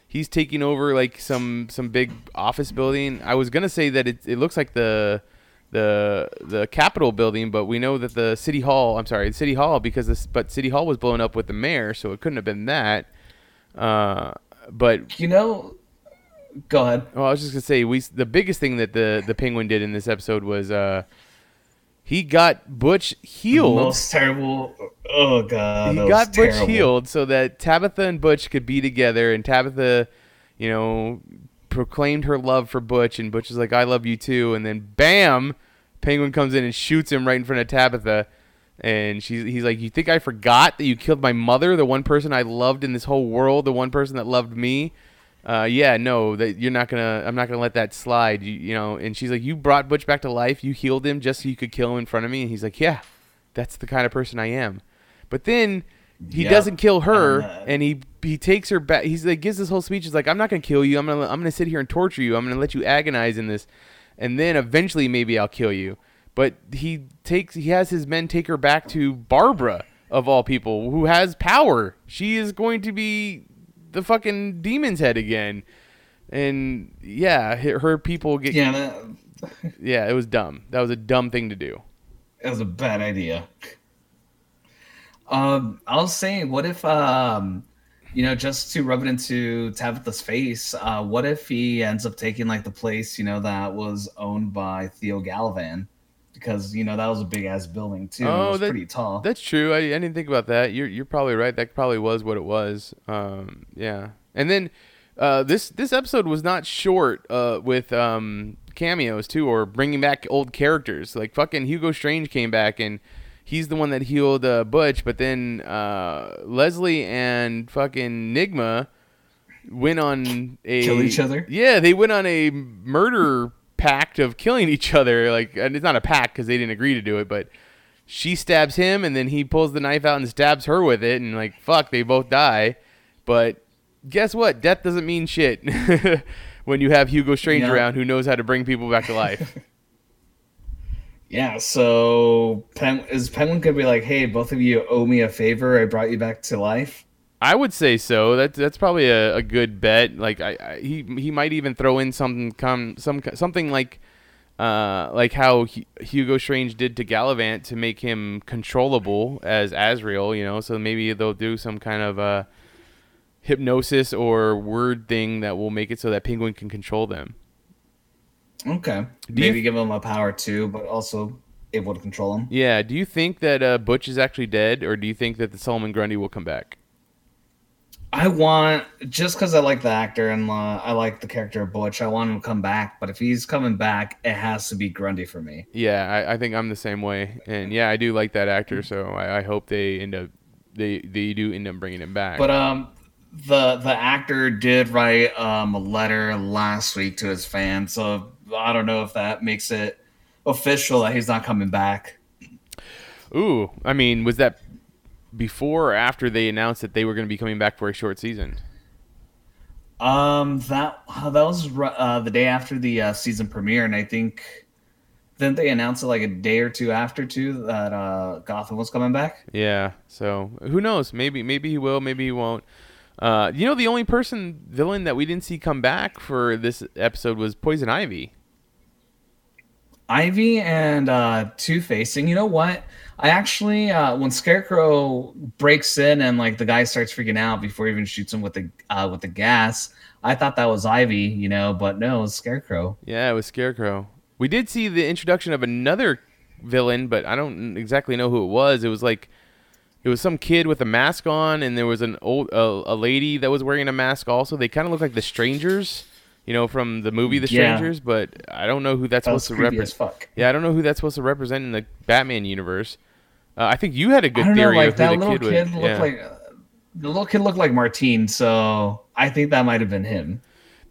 he's taking over like some some big office building. I was gonna say that it it looks like the the the Capitol building, but we know that the City Hall. I'm sorry, the City Hall because this but City Hall was blown up with the mayor, so it couldn't have been that. Uh, but You know, go ahead. well, I was just gonna say we the biggest thing that the the Penguin did in this episode was uh he got Butch healed. Most terrible. Oh, God. he got Butch terrible. healed so that Tabitha and Butch could be together, and Tabitha, you know, proclaimed her love for Butch, and Butch is like, "I love you too," and then bam, Penguin comes in and shoots him right in front of Tabitha. And she's, he's like, You think I forgot that you killed my mother, the one person I loved in this whole world, the one person that loved me? Uh, yeah, no, that you're not gonna. I'm not gonna let that slide. You, you know. And she's like, You brought Butch back to life. You healed him just so you could kill him in front of me. And he's like, Yeah, that's the kind of person I am. But then he Yep. doesn't kill her, And, he he takes her back. He's like gives this whole speech. He's like, I'm not gonna kill you. I'm gonna I'm gonna sit here and torture you. I'm gonna let you agonize in this, and then eventually maybe I'll kill you. But he takes he has his men take her back to Barbara of all people, who has power. She is going to be the fucking demon's head again. And yeah, her people get Yeah, that, (laughs) yeah, it was dumb. That was a dumb thing to do. That was a bad idea. Um, I was saying, what if, um, you know, just to rub it into Tabitha's face, uh, what if he ends up taking like the place, you know, that was owned by Theo Galavan? because you know that was a big ass building too. it Oh, was that- pretty tall. That's true. I, I didn't think about that. You're you're probably right. That probably was what it was. Um, yeah. And then uh, this this episode was not short uh, with um, cameos too, or bringing back old characters. Like fucking Hugo Strange came back and he's the one that healed uh, Butch. But then uh, Leslie and fucking Nigma went on a Kill each other? Yeah, they went on a murder pact of killing each other. Like, and it's not a pact because they didn't agree to do it, but she stabs him, and then he pulls the knife out and stabs her with it, and like, fuck, they both die. But guess what? Death doesn't mean shit (laughs) when you have Hugo Strange Yeah. around who knows how to bring people back to life. (laughs) Yeah, so Pen- is Penguin could be like, "Hey, both of you owe me a favor. I brought you back to life." I would say so. That's that's probably a, a good bet. Like I, I he he might even throw in something come some something like uh like how Hu- Hugo Strange did to Galavan to make him controllable as Azrael. You know, so maybe they'll do some kind of uh hypnosis or word thing that will make it so that Penguin can control them. Okay, Do you- maybe give him a power too, but also able to control him. Yeah. Do you think that uh, Butch is actually dead, or do you think that the Solomon Grundy will come back? I want just because I like the actor and uh, I like the character of Butch. I want him to come back, but if he's coming back, it has to be Grundy for me. Yeah, I, I think I'm the same way, and yeah, I do like that actor, so I, I hope they end up they they do end up bringing him back. But um, the the actor did write um a letter last week to his fans, so I don't know if that makes it official that he's not coming back. Ooh, I mean, was that before or after they announced that they were going to be coming back for a short season? Um, that that was uh, the day after the uh, season premiere, and I think didn't they announce it like a day or two after too that uh, Gotham was coming back? Yeah, so who knows? Maybe maybe he will, maybe he won't. Uh, you know, the only person villain that we didn't see come back for this episode was Poison Ivy. Ivy and uh, Two Face, and you know what? I actually, uh, when Scarecrow breaks in and like the guy starts freaking out before he even shoots him with the uh, with the gas, I thought that was Ivy, you know, but no, it was Scarecrow. Yeah, it was Scarecrow. We did see the introduction of another villain, but I don't exactly know who it was. It was like it was some kid with a mask on, and there was an old a, a lady that was wearing a mask. Also, they kind of look like the Strangers, you know, from the movie The Yeah. Strangers. But I don't know who that's That supposed to represent. Yeah, I don't know who that's supposed to represent in the Batman universe. Uh, I think you had a good don't know, theory like of that little kid, kid, looked yeah. like uh, the little kid looked like Martine, so I think that might have been him.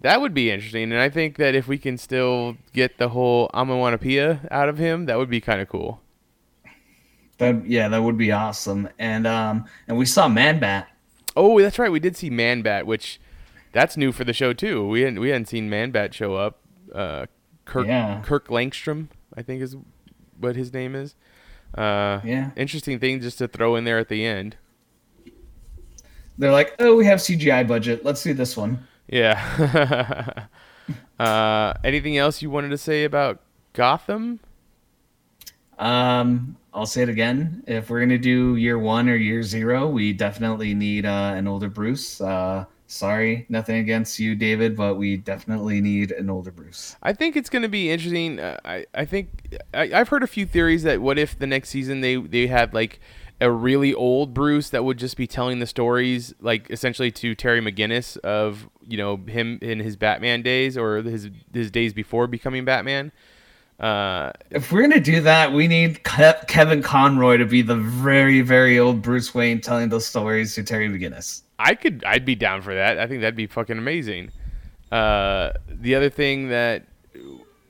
That would be interesting, and I think that if we can still get the whole Amawanapia out of him, that would be kind of cool. That yeah, that would be awesome. And um, and we saw Man Bat. Oh, that's right. We did see Man Bat, which that's new for the show too. We hadn't we hadn't seen Man Bat show up. Uh, Kirk Yeah. Kirk Langstrom, I think is what his name is. Uh, Yeah. Interesting thing just to throw in there at the end. They're like, oh, we have CGI budget. Let's do this one. Yeah. (laughs) uh, anything else you wanted to say about Gotham? Um, I'll say it again. If we're gonna do year one or year zero, we definitely need uh, an older Bruce. Uh, sorry, nothing against you, David, but we definitely need an older Bruce. I think it's going to be interesting. Uh, I I think I, I've heard a few theories that what if the next season they they had like a really old Bruce that would just be telling the stories like essentially to Terry McGinnis of you know him in his Batman days or his his days before becoming Batman. Uh, If we're gonna do that, we need Ke- Kevin Conroy to be the very, very old Bruce Wayne telling those stories to Terry McGinnis. I could I'd be down for that. I think that'd be fucking amazing. Uh, the other thing that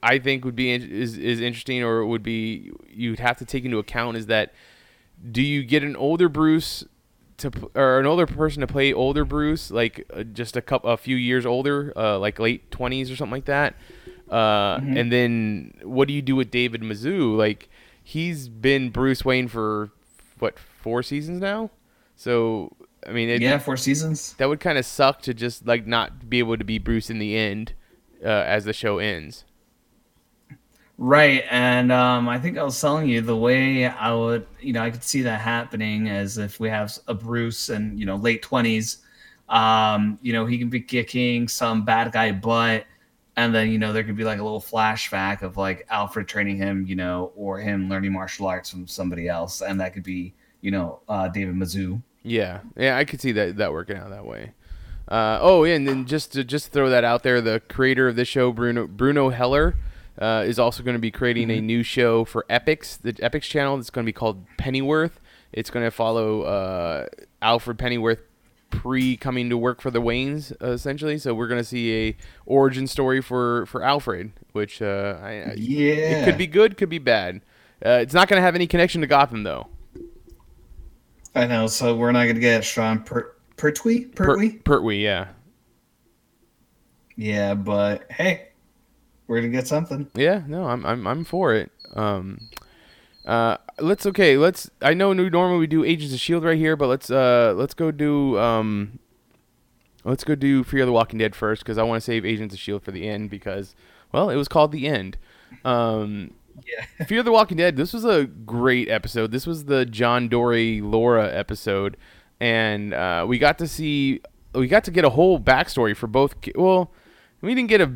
I think would be in- is is interesting or would be you'd have to take into account is that do you get an older Bruce to or an older person to play older Bruce like uh, just a couple a few years older uh, like late 20s or something like that uh, and then what do you do with David Mazouz like he's been Bruce Wayne for what four seasons now so I mean it, Yeah, four seasons. that would kind of suck to just like not be able to be Bruce in the end uh, as the show ends. Right, and um, I think I was telling you the way I would, you know, I could see that happening as if we have a Bruce and you know late twenties, um, you know, he can be kicking some bad guy butt, and then you know there could be like a little flashback of like Alfred training him, you know, or him learning martial arts from somebody else, and that could be you know uh, David Mazouz. Yeah, yeah, I could see that that working out that way. Uh, oh, yeah, and then just to just throw that out there, the creator of this show, Bruno Bruno Heller, uh, is also going to be creating a new show for Epix the Epix channel. That's going to be called Pennyworth. It's going to follow uh, Alfred Pennyworth pre coming to work for the Waynes, uh, essentially. So we're going to see a origin story for for Alfred, which uh, I, I- Yeah. it could be good, could be bad. Uh, it's not going to have any connection to Gotham though. I know, so we're not gonna get Sean per- Pertwee, Per- Pertwee. Pertwee, yeah. yeah, but hey, we're gonna get something. Yeah, no, I'm I'm I'm for it. Um, uh, let's okay. Let's. I know new normally we do Agents of Shield right here, but let's uh let's go do um. Let's go do Fear of the Walking Dead first because I want to save Agents of Shield for the end because well it was called the end. Um, Yeah. (laughs) Fear of the Walking Dead. This was a great episode. This was the John Dorie Laura episode, and uh, we got to see we got to get a whole backstory for both. Well, we didn't get a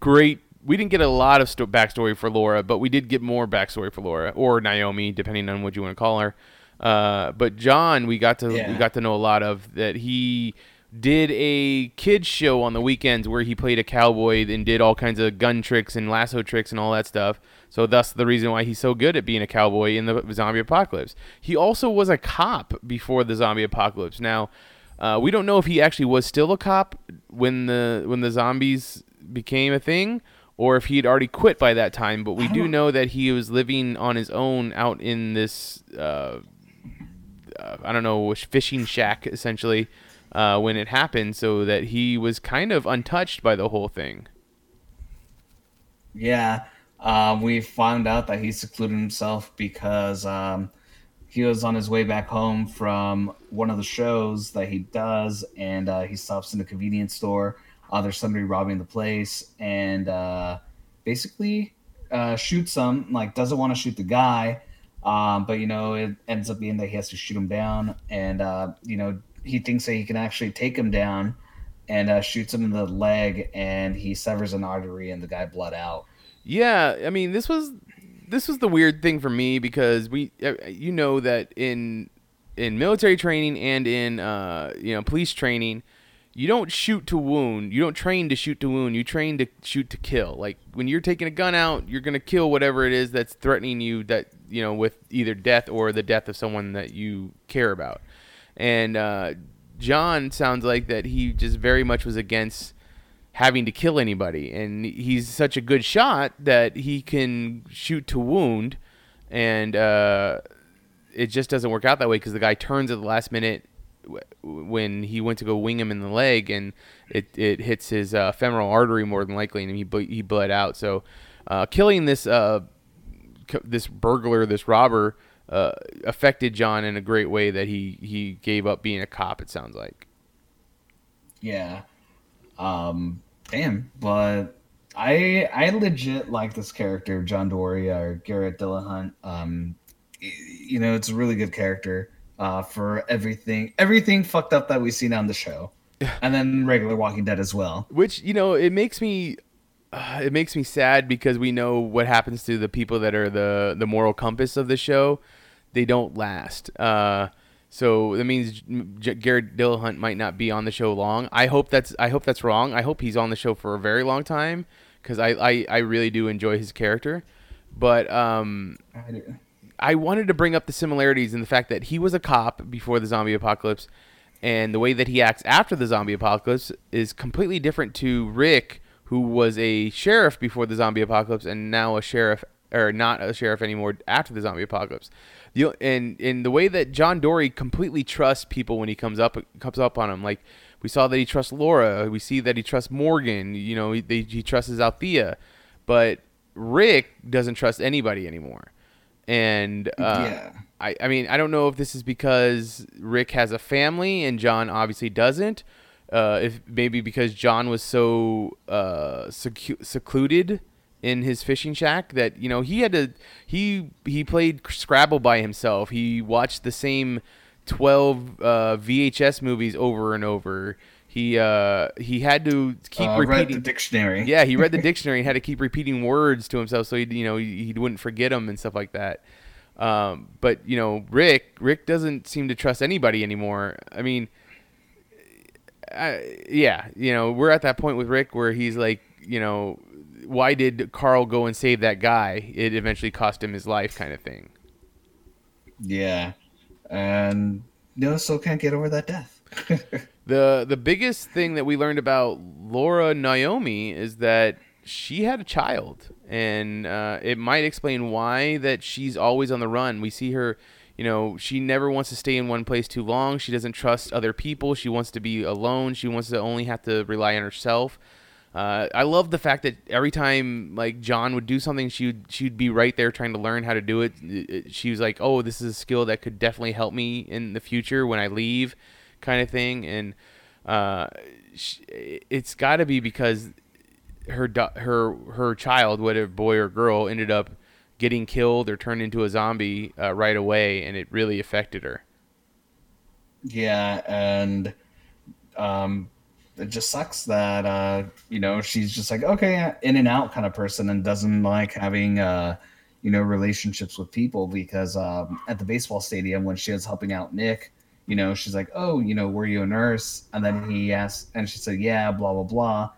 great. We didn't get a lot of sto- backstory for Laura, but we did get more backstory for Laura or Naomi, depending on what you want to call her. Uh, but John, we got to we got to know a lot of that. He did a kids show on the weekends where he played a cowboy and did all kinds of gun tricks and lasso tricks and all that stuff. So thus the reason why he's so good at being a cowboy in the zombie apocalypse. He also was a cop before the zombie apocalypse. Now, uh, we don't know if he actually was still a cop when the when the zombies became a thing, or if he had already quit by that time. But we do know that he was living on his own out in this. Uh, uh, I don't know, fishing shack essentially uh, when it happened, so that he was kind of untouched by the whole thing. Yeah, um, we found out that he secluded himself because um, he was on his way back home from one of the shows that he does, and uh, he stops in a convenience store. Uh, there's somebody robbing the place, and uh, basically uh, shoots him. Like doesn't want to shoot the guy, um, but you know it ends up being that he has to shoot him down, and uh, you know he thinks that he can actually take him down and uh, shoots him in the leg, and he severs an artery, and the guy bled out. Yeah, I mean, this was this was the weird thing for me because we, uh, you know, that in in military training and in uh, you know police training, you don't shoot to wound. You don't train to shoot to wound. You train to shoot to kill. Like when you're taking a gun out, you're gonna kill whatever it is that's threatening you. That you know, with either death or the death of someone that you care about. And uh, John sounds like that he just very much was against having to kill anybody, and he's such a good shot that he can shoot to wound, and uh, it just doesn't work out that way because the guy turns at the last minute when he went to go wing him in the leg, and it, it hits his uh, femoral artery more than likely, and he he bled out. So, uh, killing this uh, this burglar, this robber, uh, affected John in a great way that he he gave up being a cop. It sounds like. Yeah. Um damn, but I I legit like this character, John Doria or Garrett Dillahunt. Um you know, it's a really good character uh for everything everything fucked up that we've seen on the show. And then regular Walking Dead as well. which you know it makes me uh, it makes me sad because we know what happens to the people that are the the moral compass of the show they don't last uh so that means J- Garrett Dillahunt might not be on the show long. I hope that's I hope that's wrong. I hope he's on the show for a very long time because I, I I really do enjoy his character. But um, I do. I wanted to bring up the similarities in the fact that he was a cop before the zombie apocalypse, and the way that he acts after the zombie apocalypse is completely different to Rick, who was a sheriff before the zombie apocalypse and now a sheriff or not a sheriff anymore after the zombie apocalypse. The, and in the way that John Dorie completely trusts people when he comes up comes up on him, like we saw that he trusts Laura, we see that he trusts Morgan, you know, he, they, he trusts Althea, but Rick doesn't trust anybody anymore. And uh, Yeah. I, I mean, I don't know if this is because Rick has a family and John obviously doesn't. Uh, if maybe because John was so uh, secu- secluded in his fishing shack that you know he had to he he played Scrabble by himself. He watched the same twelve uh, VHS movies over and over. He uh, he had to keep Uh, repeating the dictionary. Yeah, he read the (laughs) dictionary and had to keep repeating words to himself so he you know he, he wouldn't forget them and stuff like that. Um, but you know, Rick Rick doesn't seem to trust anybody anymore. I mean, I, yeah, you know, we're at that point with Rick where he's like, you know, why did Carl go and save that guy? It eventually cost him his life, kind of thing. Yeah, and no, still can't get over that death. (laughs) The the biggest thing that we learned about Laura Naomi is that she had a child, and uh, it might explain why that she's always on the run. We see her, you know, she never wants to stay in one place too long. She doesn't trust other people. She wants to be alone. She wants to only have to rely on herself. Uh, I love the fact that every time like John would do something, she would she'd be right there trying to learn how to do it- She was like, "Oh, this is a skill that could definitely help me in the future when I leave," kind of thing. And uh, sh- it's got to be because her her her child, whether boy or girl, ended up getting killed or turned into a zombie uh, right away, and it really affected her. Yeah, and um, it just sucks that uh, you know she's just like okay, in and out kind of person, and doesn't like having uh, you know relationships with people because um, at the baseball stadium when she was helping out Nick, you know she's like, oh, you know, were you a nurse? And then he asked, and she said, yeah, blah blah blah.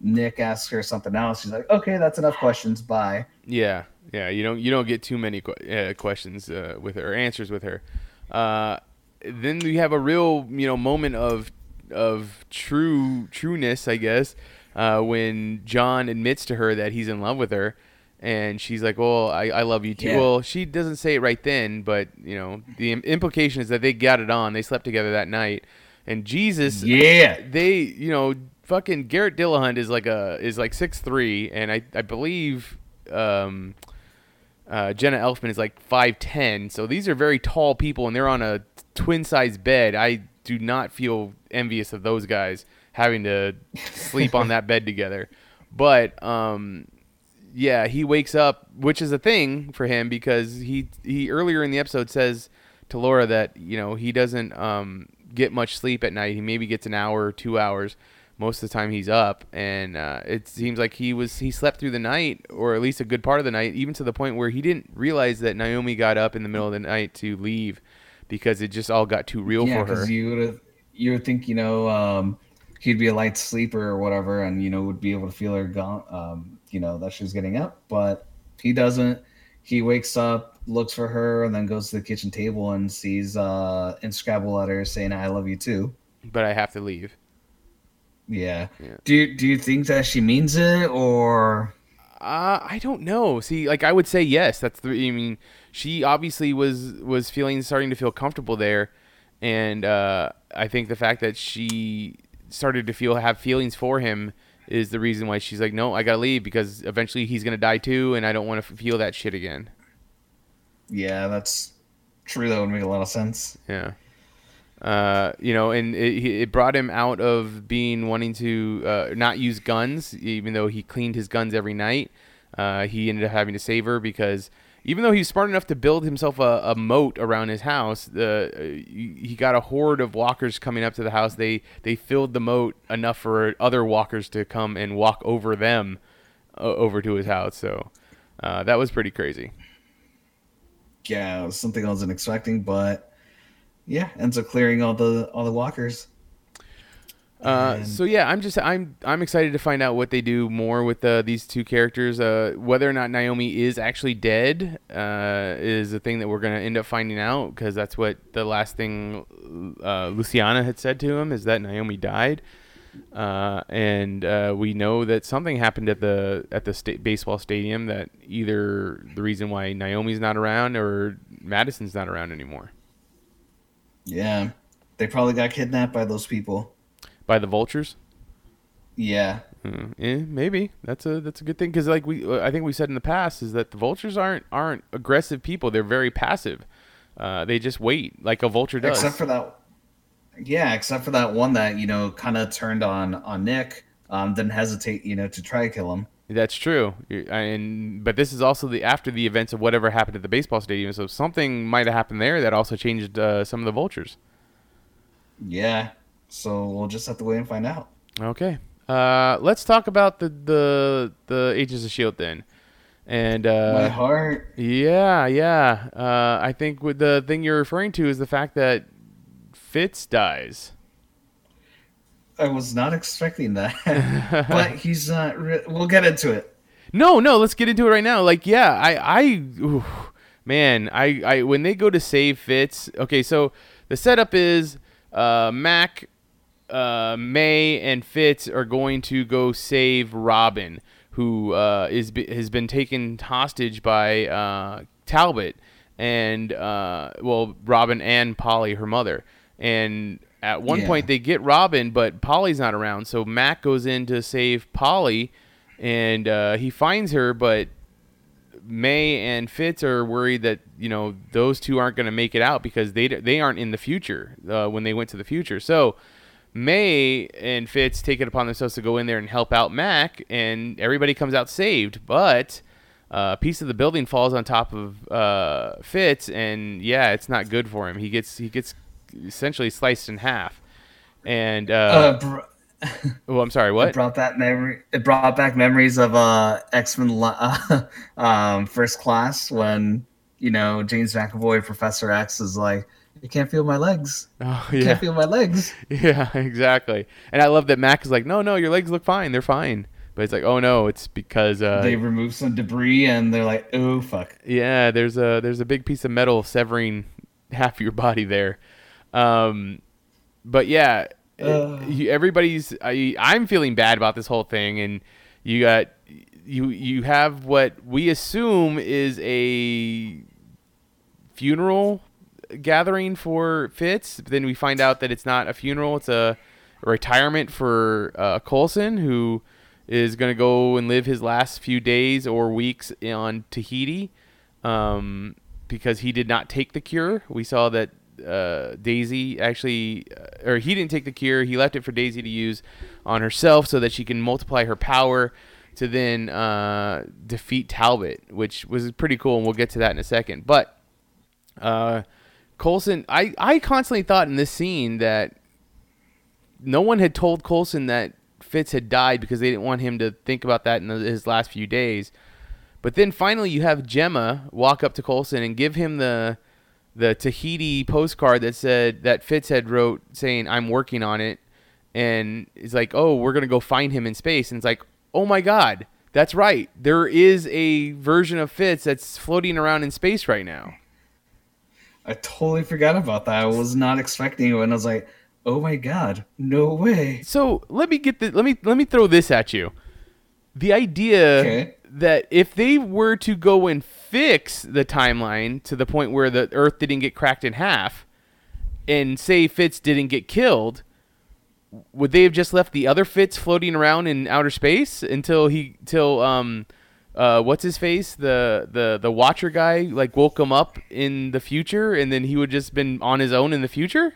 Nick asks her something else. She's like, okay, that's enough questions. Bye. Yeah, yeah. You don't you don't get too many uh, questions uh, with her, answers with her. Uh, then we have a real you know moment of of true trueness, I guess, uh, when John admits to her that he's in love with her, and she's like, "Well, I, I love you too." Yeah. Well, she doesn't say it right then, but you know the implication is that they got it on. They slept together that night, and Jesus, Yeah. they you know fucking Garrett Dillahunt is like a is like six three, and I I believe um uh, Jenna Elfman is like five ten. So these are very tall people, and they're on a twin size bed. I do not feel envious of those guys having to sleep on that bed together. But um, yeah, he wakes up, which is a thing for him because he he earlier in the episode says to Laura that you know he doesn't um, get much sleep at night. He maybe gets an hour or two hours. Most of the time he's up, and uh, it seems like he was he slept through the night, or at least a good part of the night, even to the point where he didn't realize that Naomi got up in the middle of the night to leave because it just all got too real yeah, for her. you would you would think you know um, he'd be a light sleeper or whatever, and you know would be able to feel her gone, um, you know that she was getting up, but he doesn't. He wakes up, looks for her, and then goes to the kitchen table and sees uh, in Scrabble letters saying "I love you too." but I have to leave. Yeah. Yeah. Do you, do you think that she means it or? Uh, I don't know. See, like I would say yes. That's the. I mean, she obviously was was feeling starting to feel comfortable there, and uh, I think the fact that she started to feel have feelings for him is the reason why she's like, no, I gotta leave because eventually he's gonna die too, and I don't want to feel that shit again. Yeah, that's true. That would make a lot of sense. Yeah. Uh, you know, and it, it brought him out of being wanting to uh, not use guns, even though he cleaned his guns every night. Uh, he ended up having to save her because even though he was smart enough to build himself a, a moat around his house, the uh, he he got a horde of walkers coming up to the house. They they filled the moat enough for other walkers to come and walk over them uh, over to his house. So uh, that was pretty crazy. Yeah, it was something I wasn't expecting, but yeah, ends up clearing all the all the walkers. Uh, so yeah, I'm just I'm I'm excited to find out what they do more with uh, these two characters. Uh, whether or not Naomi is actually dead uh, is a thing that we're gonna end up finding out because that's what the last thing uh, Luciana had said to him is that Naomi died. Uh, and uh, we know that something happened at the at the sta- baseball stadium that either the reason why Naomi's not around or Madison's not around anymore Yeah, they probably got kidnapped by those people. By the vultures. Yeah, eh, maybe that's a that's a good thing because like we I think we said in the past is that the vultures aren't aren't aggressive people. They're very passive. Uh, they just wait like a vulture does. except for that. Yeah, except for that one that you know kind of turned on on Nick. Um, didn't hesitate, you know, to try to kill him. That's true. And but this is also the after the events of whatever happened at the baseball stadium. So something might have happened there that also changed uh, some of the vultures. Yeah, So we'll just have to wait and find out. Okay. Uh, let's talk about the the the Agents of Shield then. And uh, My heart. Yeah, yeah. Uh, I think with the thing you're referring to is the fact that Fitz dies. I was not expecting that, (laughs) (laughs) but he's not. Re- we'll get into it. No, no. Let's get into it right now. Like, yeah, I, I, man, I, I, when they go to save Fitz. Okay, so the setup is uh, Mac, uh, May, and Fitz are going to go save Robin, who uh, is has been taken hostage by uh, Talbot, and uh, well, Robin and Polly, her mother, and at one Yeah. point they get Robin, but Polly's not around, so Mac goes in to save Polly, and uh, he finds her, but May and Fitz are worried that you know those two aren't going to make it out because they they aren't in the future uh, when they went to the future. So May and Fitz take it upon themselves to go in there and help out Mac, and everybody comes out saved. But uh, a piece of the building falls on top of uh, Fitz, and yeah, it's not good for him. He gets he gets essentially sliced in half. And uh, Uh, br- (laughs) oh, I'm sorry, It what? brought that memory. It brought back memories of uh, X Men uh, (laughs) um, First Class when you know James McAvoy, Professor X, is like, "You can't feel my legs. Oh You yeah. can't feel my legs." (laughs) Yeah, exactly. And I love that Mac is like, no, no, your legs look fine. They're fine. But it's like, oh no, it's because uh, they remove some debris and they're like, "Oh fuck." yeah, there's a there's a big piece of metal severing half your body there. Um, but yeah, you, everybody's. I, I'm feeling bad about this whole thing, and you got you you have what we assume is a funeral gathering for Fitz. But then we find out that it's not a funeral; it's a retirement for uh, Coulson, who is going to go and live his last few days or weeks on Tahiti um, because he did not take the cure. We saw that uh, Daisy actually, uh, or he didn't take the cure. He left it for Daisy to use on herself so that she can multiply her power to then uh, defeat Talbot, which was pretty cool, and we'll get to that in a second. But uh, Coulson, I, I constantly thought in this scene that no one had told Coulson that Fitz had died because they didn't want him to think about that in his last few days. But then finally, you have Jemma walk up to Coulson and give him the the Tahiti postcard that said that Fitz had wrote saying, "I'm working on it," and it's like, "Oh, we're gonna go find him in space." And it's like, "Oh my God, that's right. There is a version of Fitz that's floating around in space right now." I totally forgot about that. I was not expecting it, and I was like, "Oh my god, no way!" So let me get the let me let me throw this at you. The idea Okay. that if they were to go and fix the timeline to the point where the Earth didn't get cracked in half, and say Fitz didn't get killed, would they have just left the other Fitz floating around in outer space until he till um uh what's his face the the the Watcher guy like woke him up in the future and then he would just been on his own in the future?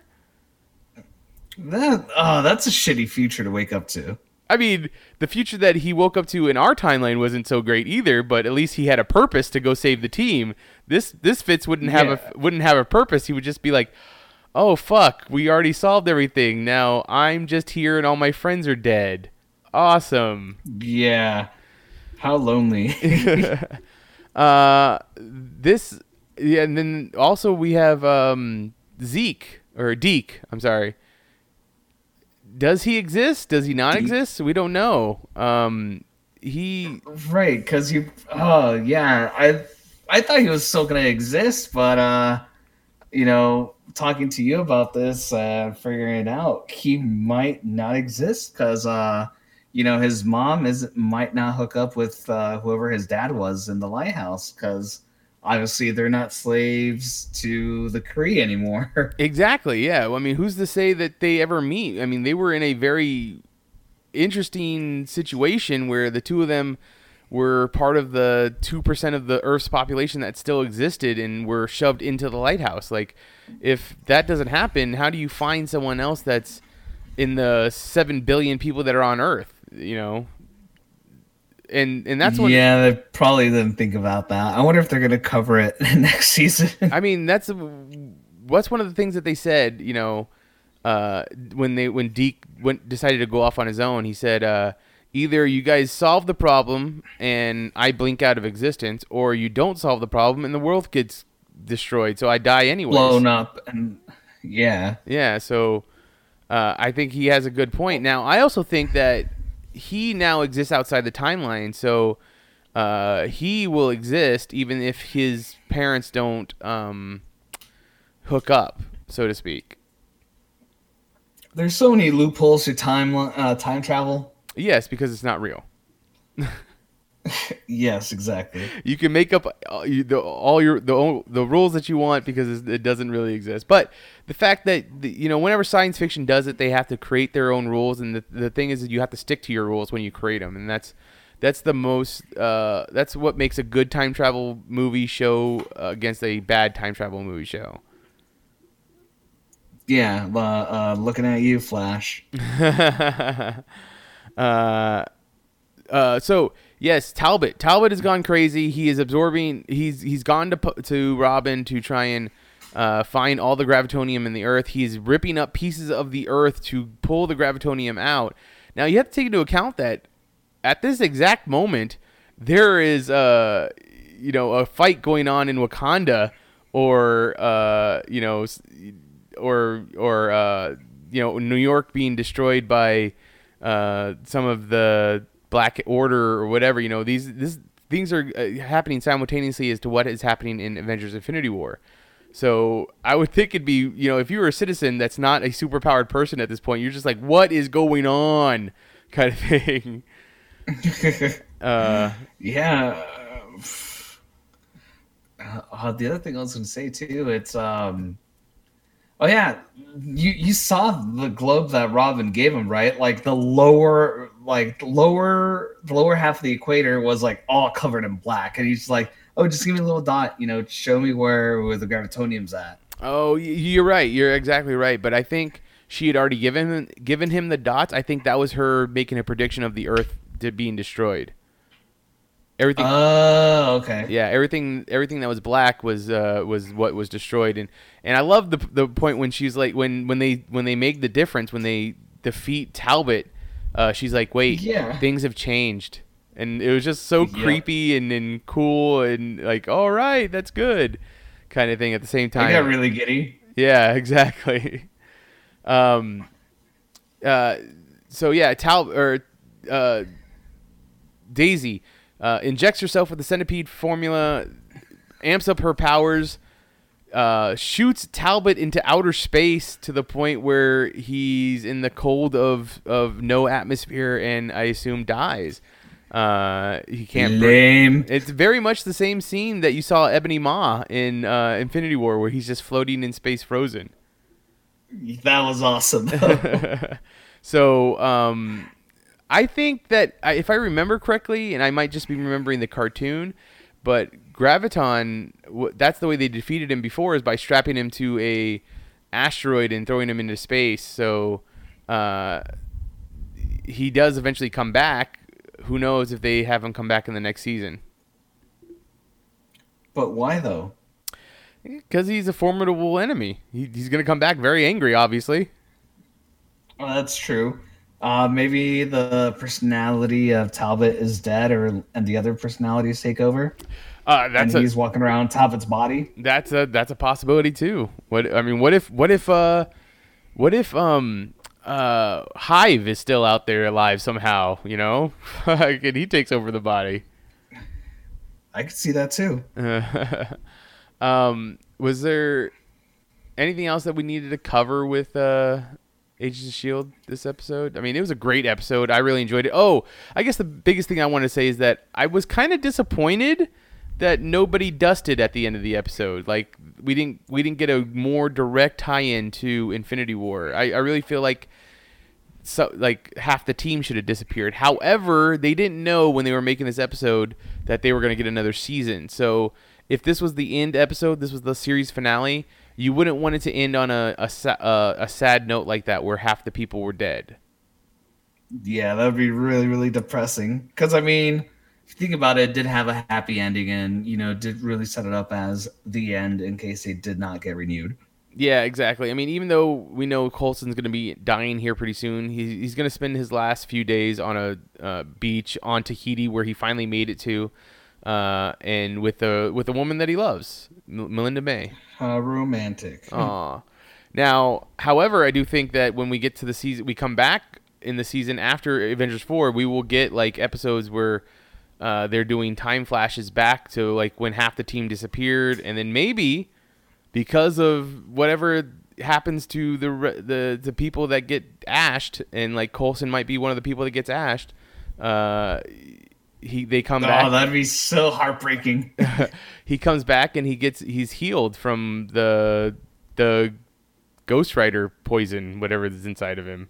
That oh, that's a shitty future to wake up to. I mean, the future that he woke up to in our timeline wasn't so great either, but at least he had a purpose to go save the team. This this Fitz wouldn't have Yeah. a wouldn't have a purpose. He would just be like, "Oh fuck, we already solved everything. Now I'm just here and all my friends are dead." Awesome. Yeah, how lonely. (laughs) Uh this yeah, and then also we have um Zeke or Deke, I'm sorry. Does he exist? Does he not Deke. exist? We don't know. Um he right, because you. Oh yeah, I I thought he was still gonna exist, but uh, you know, talking to you about this, uh, figuring it out, he might not exist because uh, you know, his mom is might not hook up with uh, whoever his dad was in the lighthouse because obviously they're not slaves to the Kree anymore. (laughs) Exactly. Yeah. I mean, who's to say that they ever meet? I mean, they were in a very interesting situation where the two of them were part of the 2% of the Earth's population that still existed and were shoved into the lighthouse. Like, if that doesn't happen, how do you find someone else that's in the 7 billion people that are on Earth, you know? And and that's when yeah, they probably didn't think about that. I wonder if they're gonna cover it (laughs) next season. I mean, that's what's one of the things that they said. You know, uh, when they when Deke went decided to go off on his own, he said, uh, either you guys solve the problem and I blink out of existence, or you don't solve the problem and the world gets destroyed, so I die anyway. Blown up and yeah, Yeah, so uh, I think he has a good point. Now, I also think that he now exists outside the timeline, so uh, he will exist even if his parents don't um, hook up, so to speak. there's so many loopholes to time uh, time travel. Yes, because it's not real. (laughs) Yes, exactly. You can make up all, you, the, all your the the rules that you want because it doesn't really exist. But the fact that the, you know whenever science fiction does it, they have to create their own rules, and the the thing is that you have to stick to your rules when you create them, and that's that's the most uh, that's what makes a good time travel movie show uh, against a bad time travel movie show. Yeah, uh, uh, looking at you, Flash. (laughs) uh, uh, so yes, Talbot. Talbot has gone crazy. He is absorbing. He's he's gone to to Robin to try and uh, find all the gravitonium in the Earth. He's ripping up pieces of the Earth to pull the gravitonium out. Now you have to take into account that at this exact moment there is a you know a fight going on in Wakanda or uh you know or or uh you know New York being destroyed by uh some of the Black Order or whatever you know these this things are uh, happening simultaneously as to what is happening in Avengers Infinity War. So I would think it'd be you know if you were a citizen that's not a superpowered person at this point you're just like what is going on (laughs) kind of thing. (laughs) uh Yeah. Uh, uh, the other thing I was going to say too, it's um, oh yeah, you you saw the globe that Robin gave him, right? Like the lower, like the lower, the lower half of the equator was like all covered in black, and he's like, oh, just give me a little dot, you know, show me where where the gravitonium's at. Oh, you're right. You're exactly right. But I think she had already given given him the dots. I think that was her making a prediction of the Earth to being destroyed. Everything. Oh, okay. yeah, everything everything that was black was uh, was what was destroyed, and and I love the the point when she's like when when they when they make the difference when they defeat Talbot, uh, she's like, wait, Yeah. things have changed, and it was just so Yep. creepy and, and cool and like, all right, that's good, kind of thing at the same time. I got really giddy. Yeah, (laughs) exactly. Um, uh, so yeah, Tal or uh, Daisy uh, injects herself with the centipede formula, amps up her powers, uh, shoots Talbot into outer space to the point where he's in the cold of of no atmosphere and I assume dies. Uh, he can't. Lame. It's very much the same scene that you saw Ebony Maw in uh, Infinity War, where he's just floating in space, frozen. That was awesome. (laughs) So um, I think that if I remember correctly, and I might just be remembering the cartoon, but Graviton, that's the way they defeated him before, is by strapping him to a asteroid and throwing him into space. So uh, he does eventually come back. Who knows if they have him come back in the next season? but why though? Because he's a formidable enemy. He, he's going to come back very angry, obviously. Well, that's true. Uh, maybe the personality of Talbot is dead, or and the other personalities take over, Uh, that's and a, he's walking around Talbot's body. That's a that's a possibility too. What I mean, what if what if uh what if um uh Hive is still out there alive somehow, you know? (laughs) and he takes over the body. I could see that too. (laughs) um was there anything else that we needed to cover with uh Agents of Shield this episode? I mean, it was a great episode. I really enjoyed it. Oh, I guess the biggest thing I want to say is that I was kind of disappointed that nobody dusted at the end of the episode. Like we didn't we didn't get a more direct tie-in to Infinity War. I, I really feel like so like half the team should have disappeared. However, they didn't know when they were making this episode that they were going to get another season. So if this was the end episode, this was the series finale, you wouldn't want it to end on a a, uh, a sad note like that where half the people were dead. Yeah, that would be really, really depressing. Because I mean, you think about it, it did have a happy ending, and you know, did really set it up as the end in case they did not get renewed. Yeah, exactly. I mean, even though we know Coulson's going to be dying here pretty soon, he's, he's going to spend his last few days on a uh, beach on Tahiti where he finally made it to, uh, and with a with a woman that he loves, Melinda May. Uh, romantic. Aw. Now, however, I do think that when we get to the season, we come back in the season after Avengers Four, we will get like episodes where uh, they're doing time flashes back to like when half the team disappeared, and then maybe because of whatever happens to the the the people that get ashed, and like Coulson might be one of the people that gets ashed. Uh, he they come Oh, back. Oh, that'd be so heartbreaking. (laughs) he comes back and he gets he's healed from the the Ghost Rider poison, whatever is inside of him.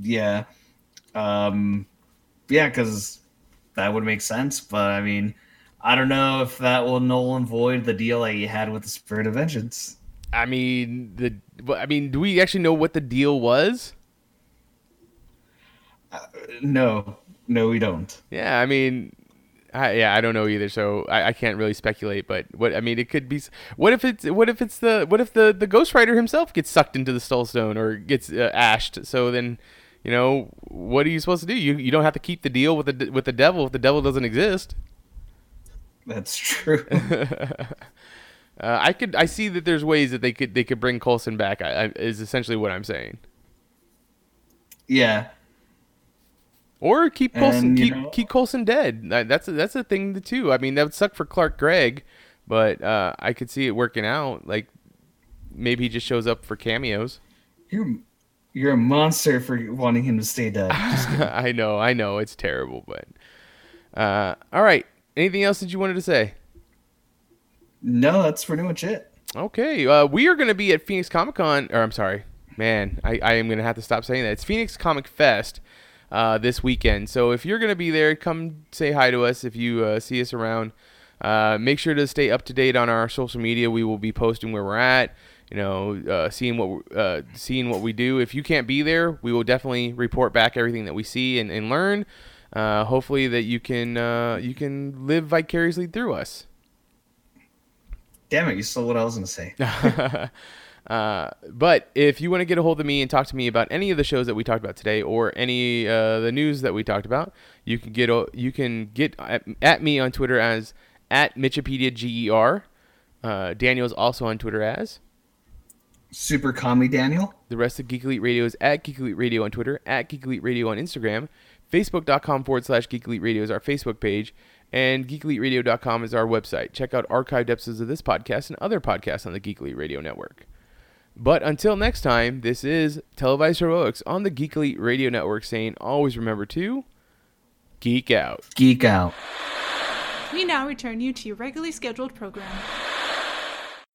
yeah. Um, yeah, because that would make sense. But I mean, I don't know if that will null and void the deal that you had with the Spirit of Vengeance. I mean the I mean, do we actually know what the deal was? No, no, we don't. Yeah, I mean, I, yeah, I don't know either, so I, I can't really speculate. But what I mean, it could be. What if it's what if it's the what if the the Ghost Rider himself gets sucked into the Stone or gets uh, ashed? So then, you know, what are you supposed to do? You you don't have to keep the deal with the with the devil if the devil doesn't exist. That's true. (laughs) Uh, I could I see that there's ways that they could they could bring Coulson back. I, I, is essentially what I'm saying. yeah. Or keep Coulson And, keep know- keep Coulson dead. That's a, that's a thing too. I mean that would suck for Clark Gregg, but uh, I could see it working out. Like maybe he just shows up for cameos. You're you're a monster for wanting him to stay dead. (laughs) I know, I know, it's terrible, but uh, all right. Anything else that you wanted to say? no, that's pretty much it. Okay, uh, we are going to be at Phoenix Comic Con, or I'm sorry, man, I, I am going to have to stop saying that. It's Phoenix Comic Fest uh, this weekend. So if you're going to be there, come say hi to us if you uh, see us around. Uh, make sure to stay up to date on our social media. We will be posting where we're at. You know, uh, seeing what we- uh, seeing what we do. If you can't be there, we will definitely report back everything that we see and, and learn. Uh, hopefully that you can uh, you can live vicariously through us. Damn it, you stole what I was gonna say. (laughs) Uh, but if you want to get a hold of me and talk to me about any of the shows that we talked about today or any uh, the news that we talked about, you can get you can get at, at me on Twitter as at Mitchipedia Ger. Uh, Daniel's also on Twitter as Super Commie Daniel. the rest of Geek Elite Radio is at Geek Elite Radio on Twitter, at Geek Elite Radio on Instagram, Facebook.com forward slash Geek Elite Radio is our Facebook page, and GeekEliteRadio.com is our website. Check out archived episodes of this podcast and other podcasts on the Geek Elite Radio Network. But until next time, this is Televised Heroics on the Geek Elite Radio Network saying always remember to geek out. Geek out. We now return you to your regularly scheduled program.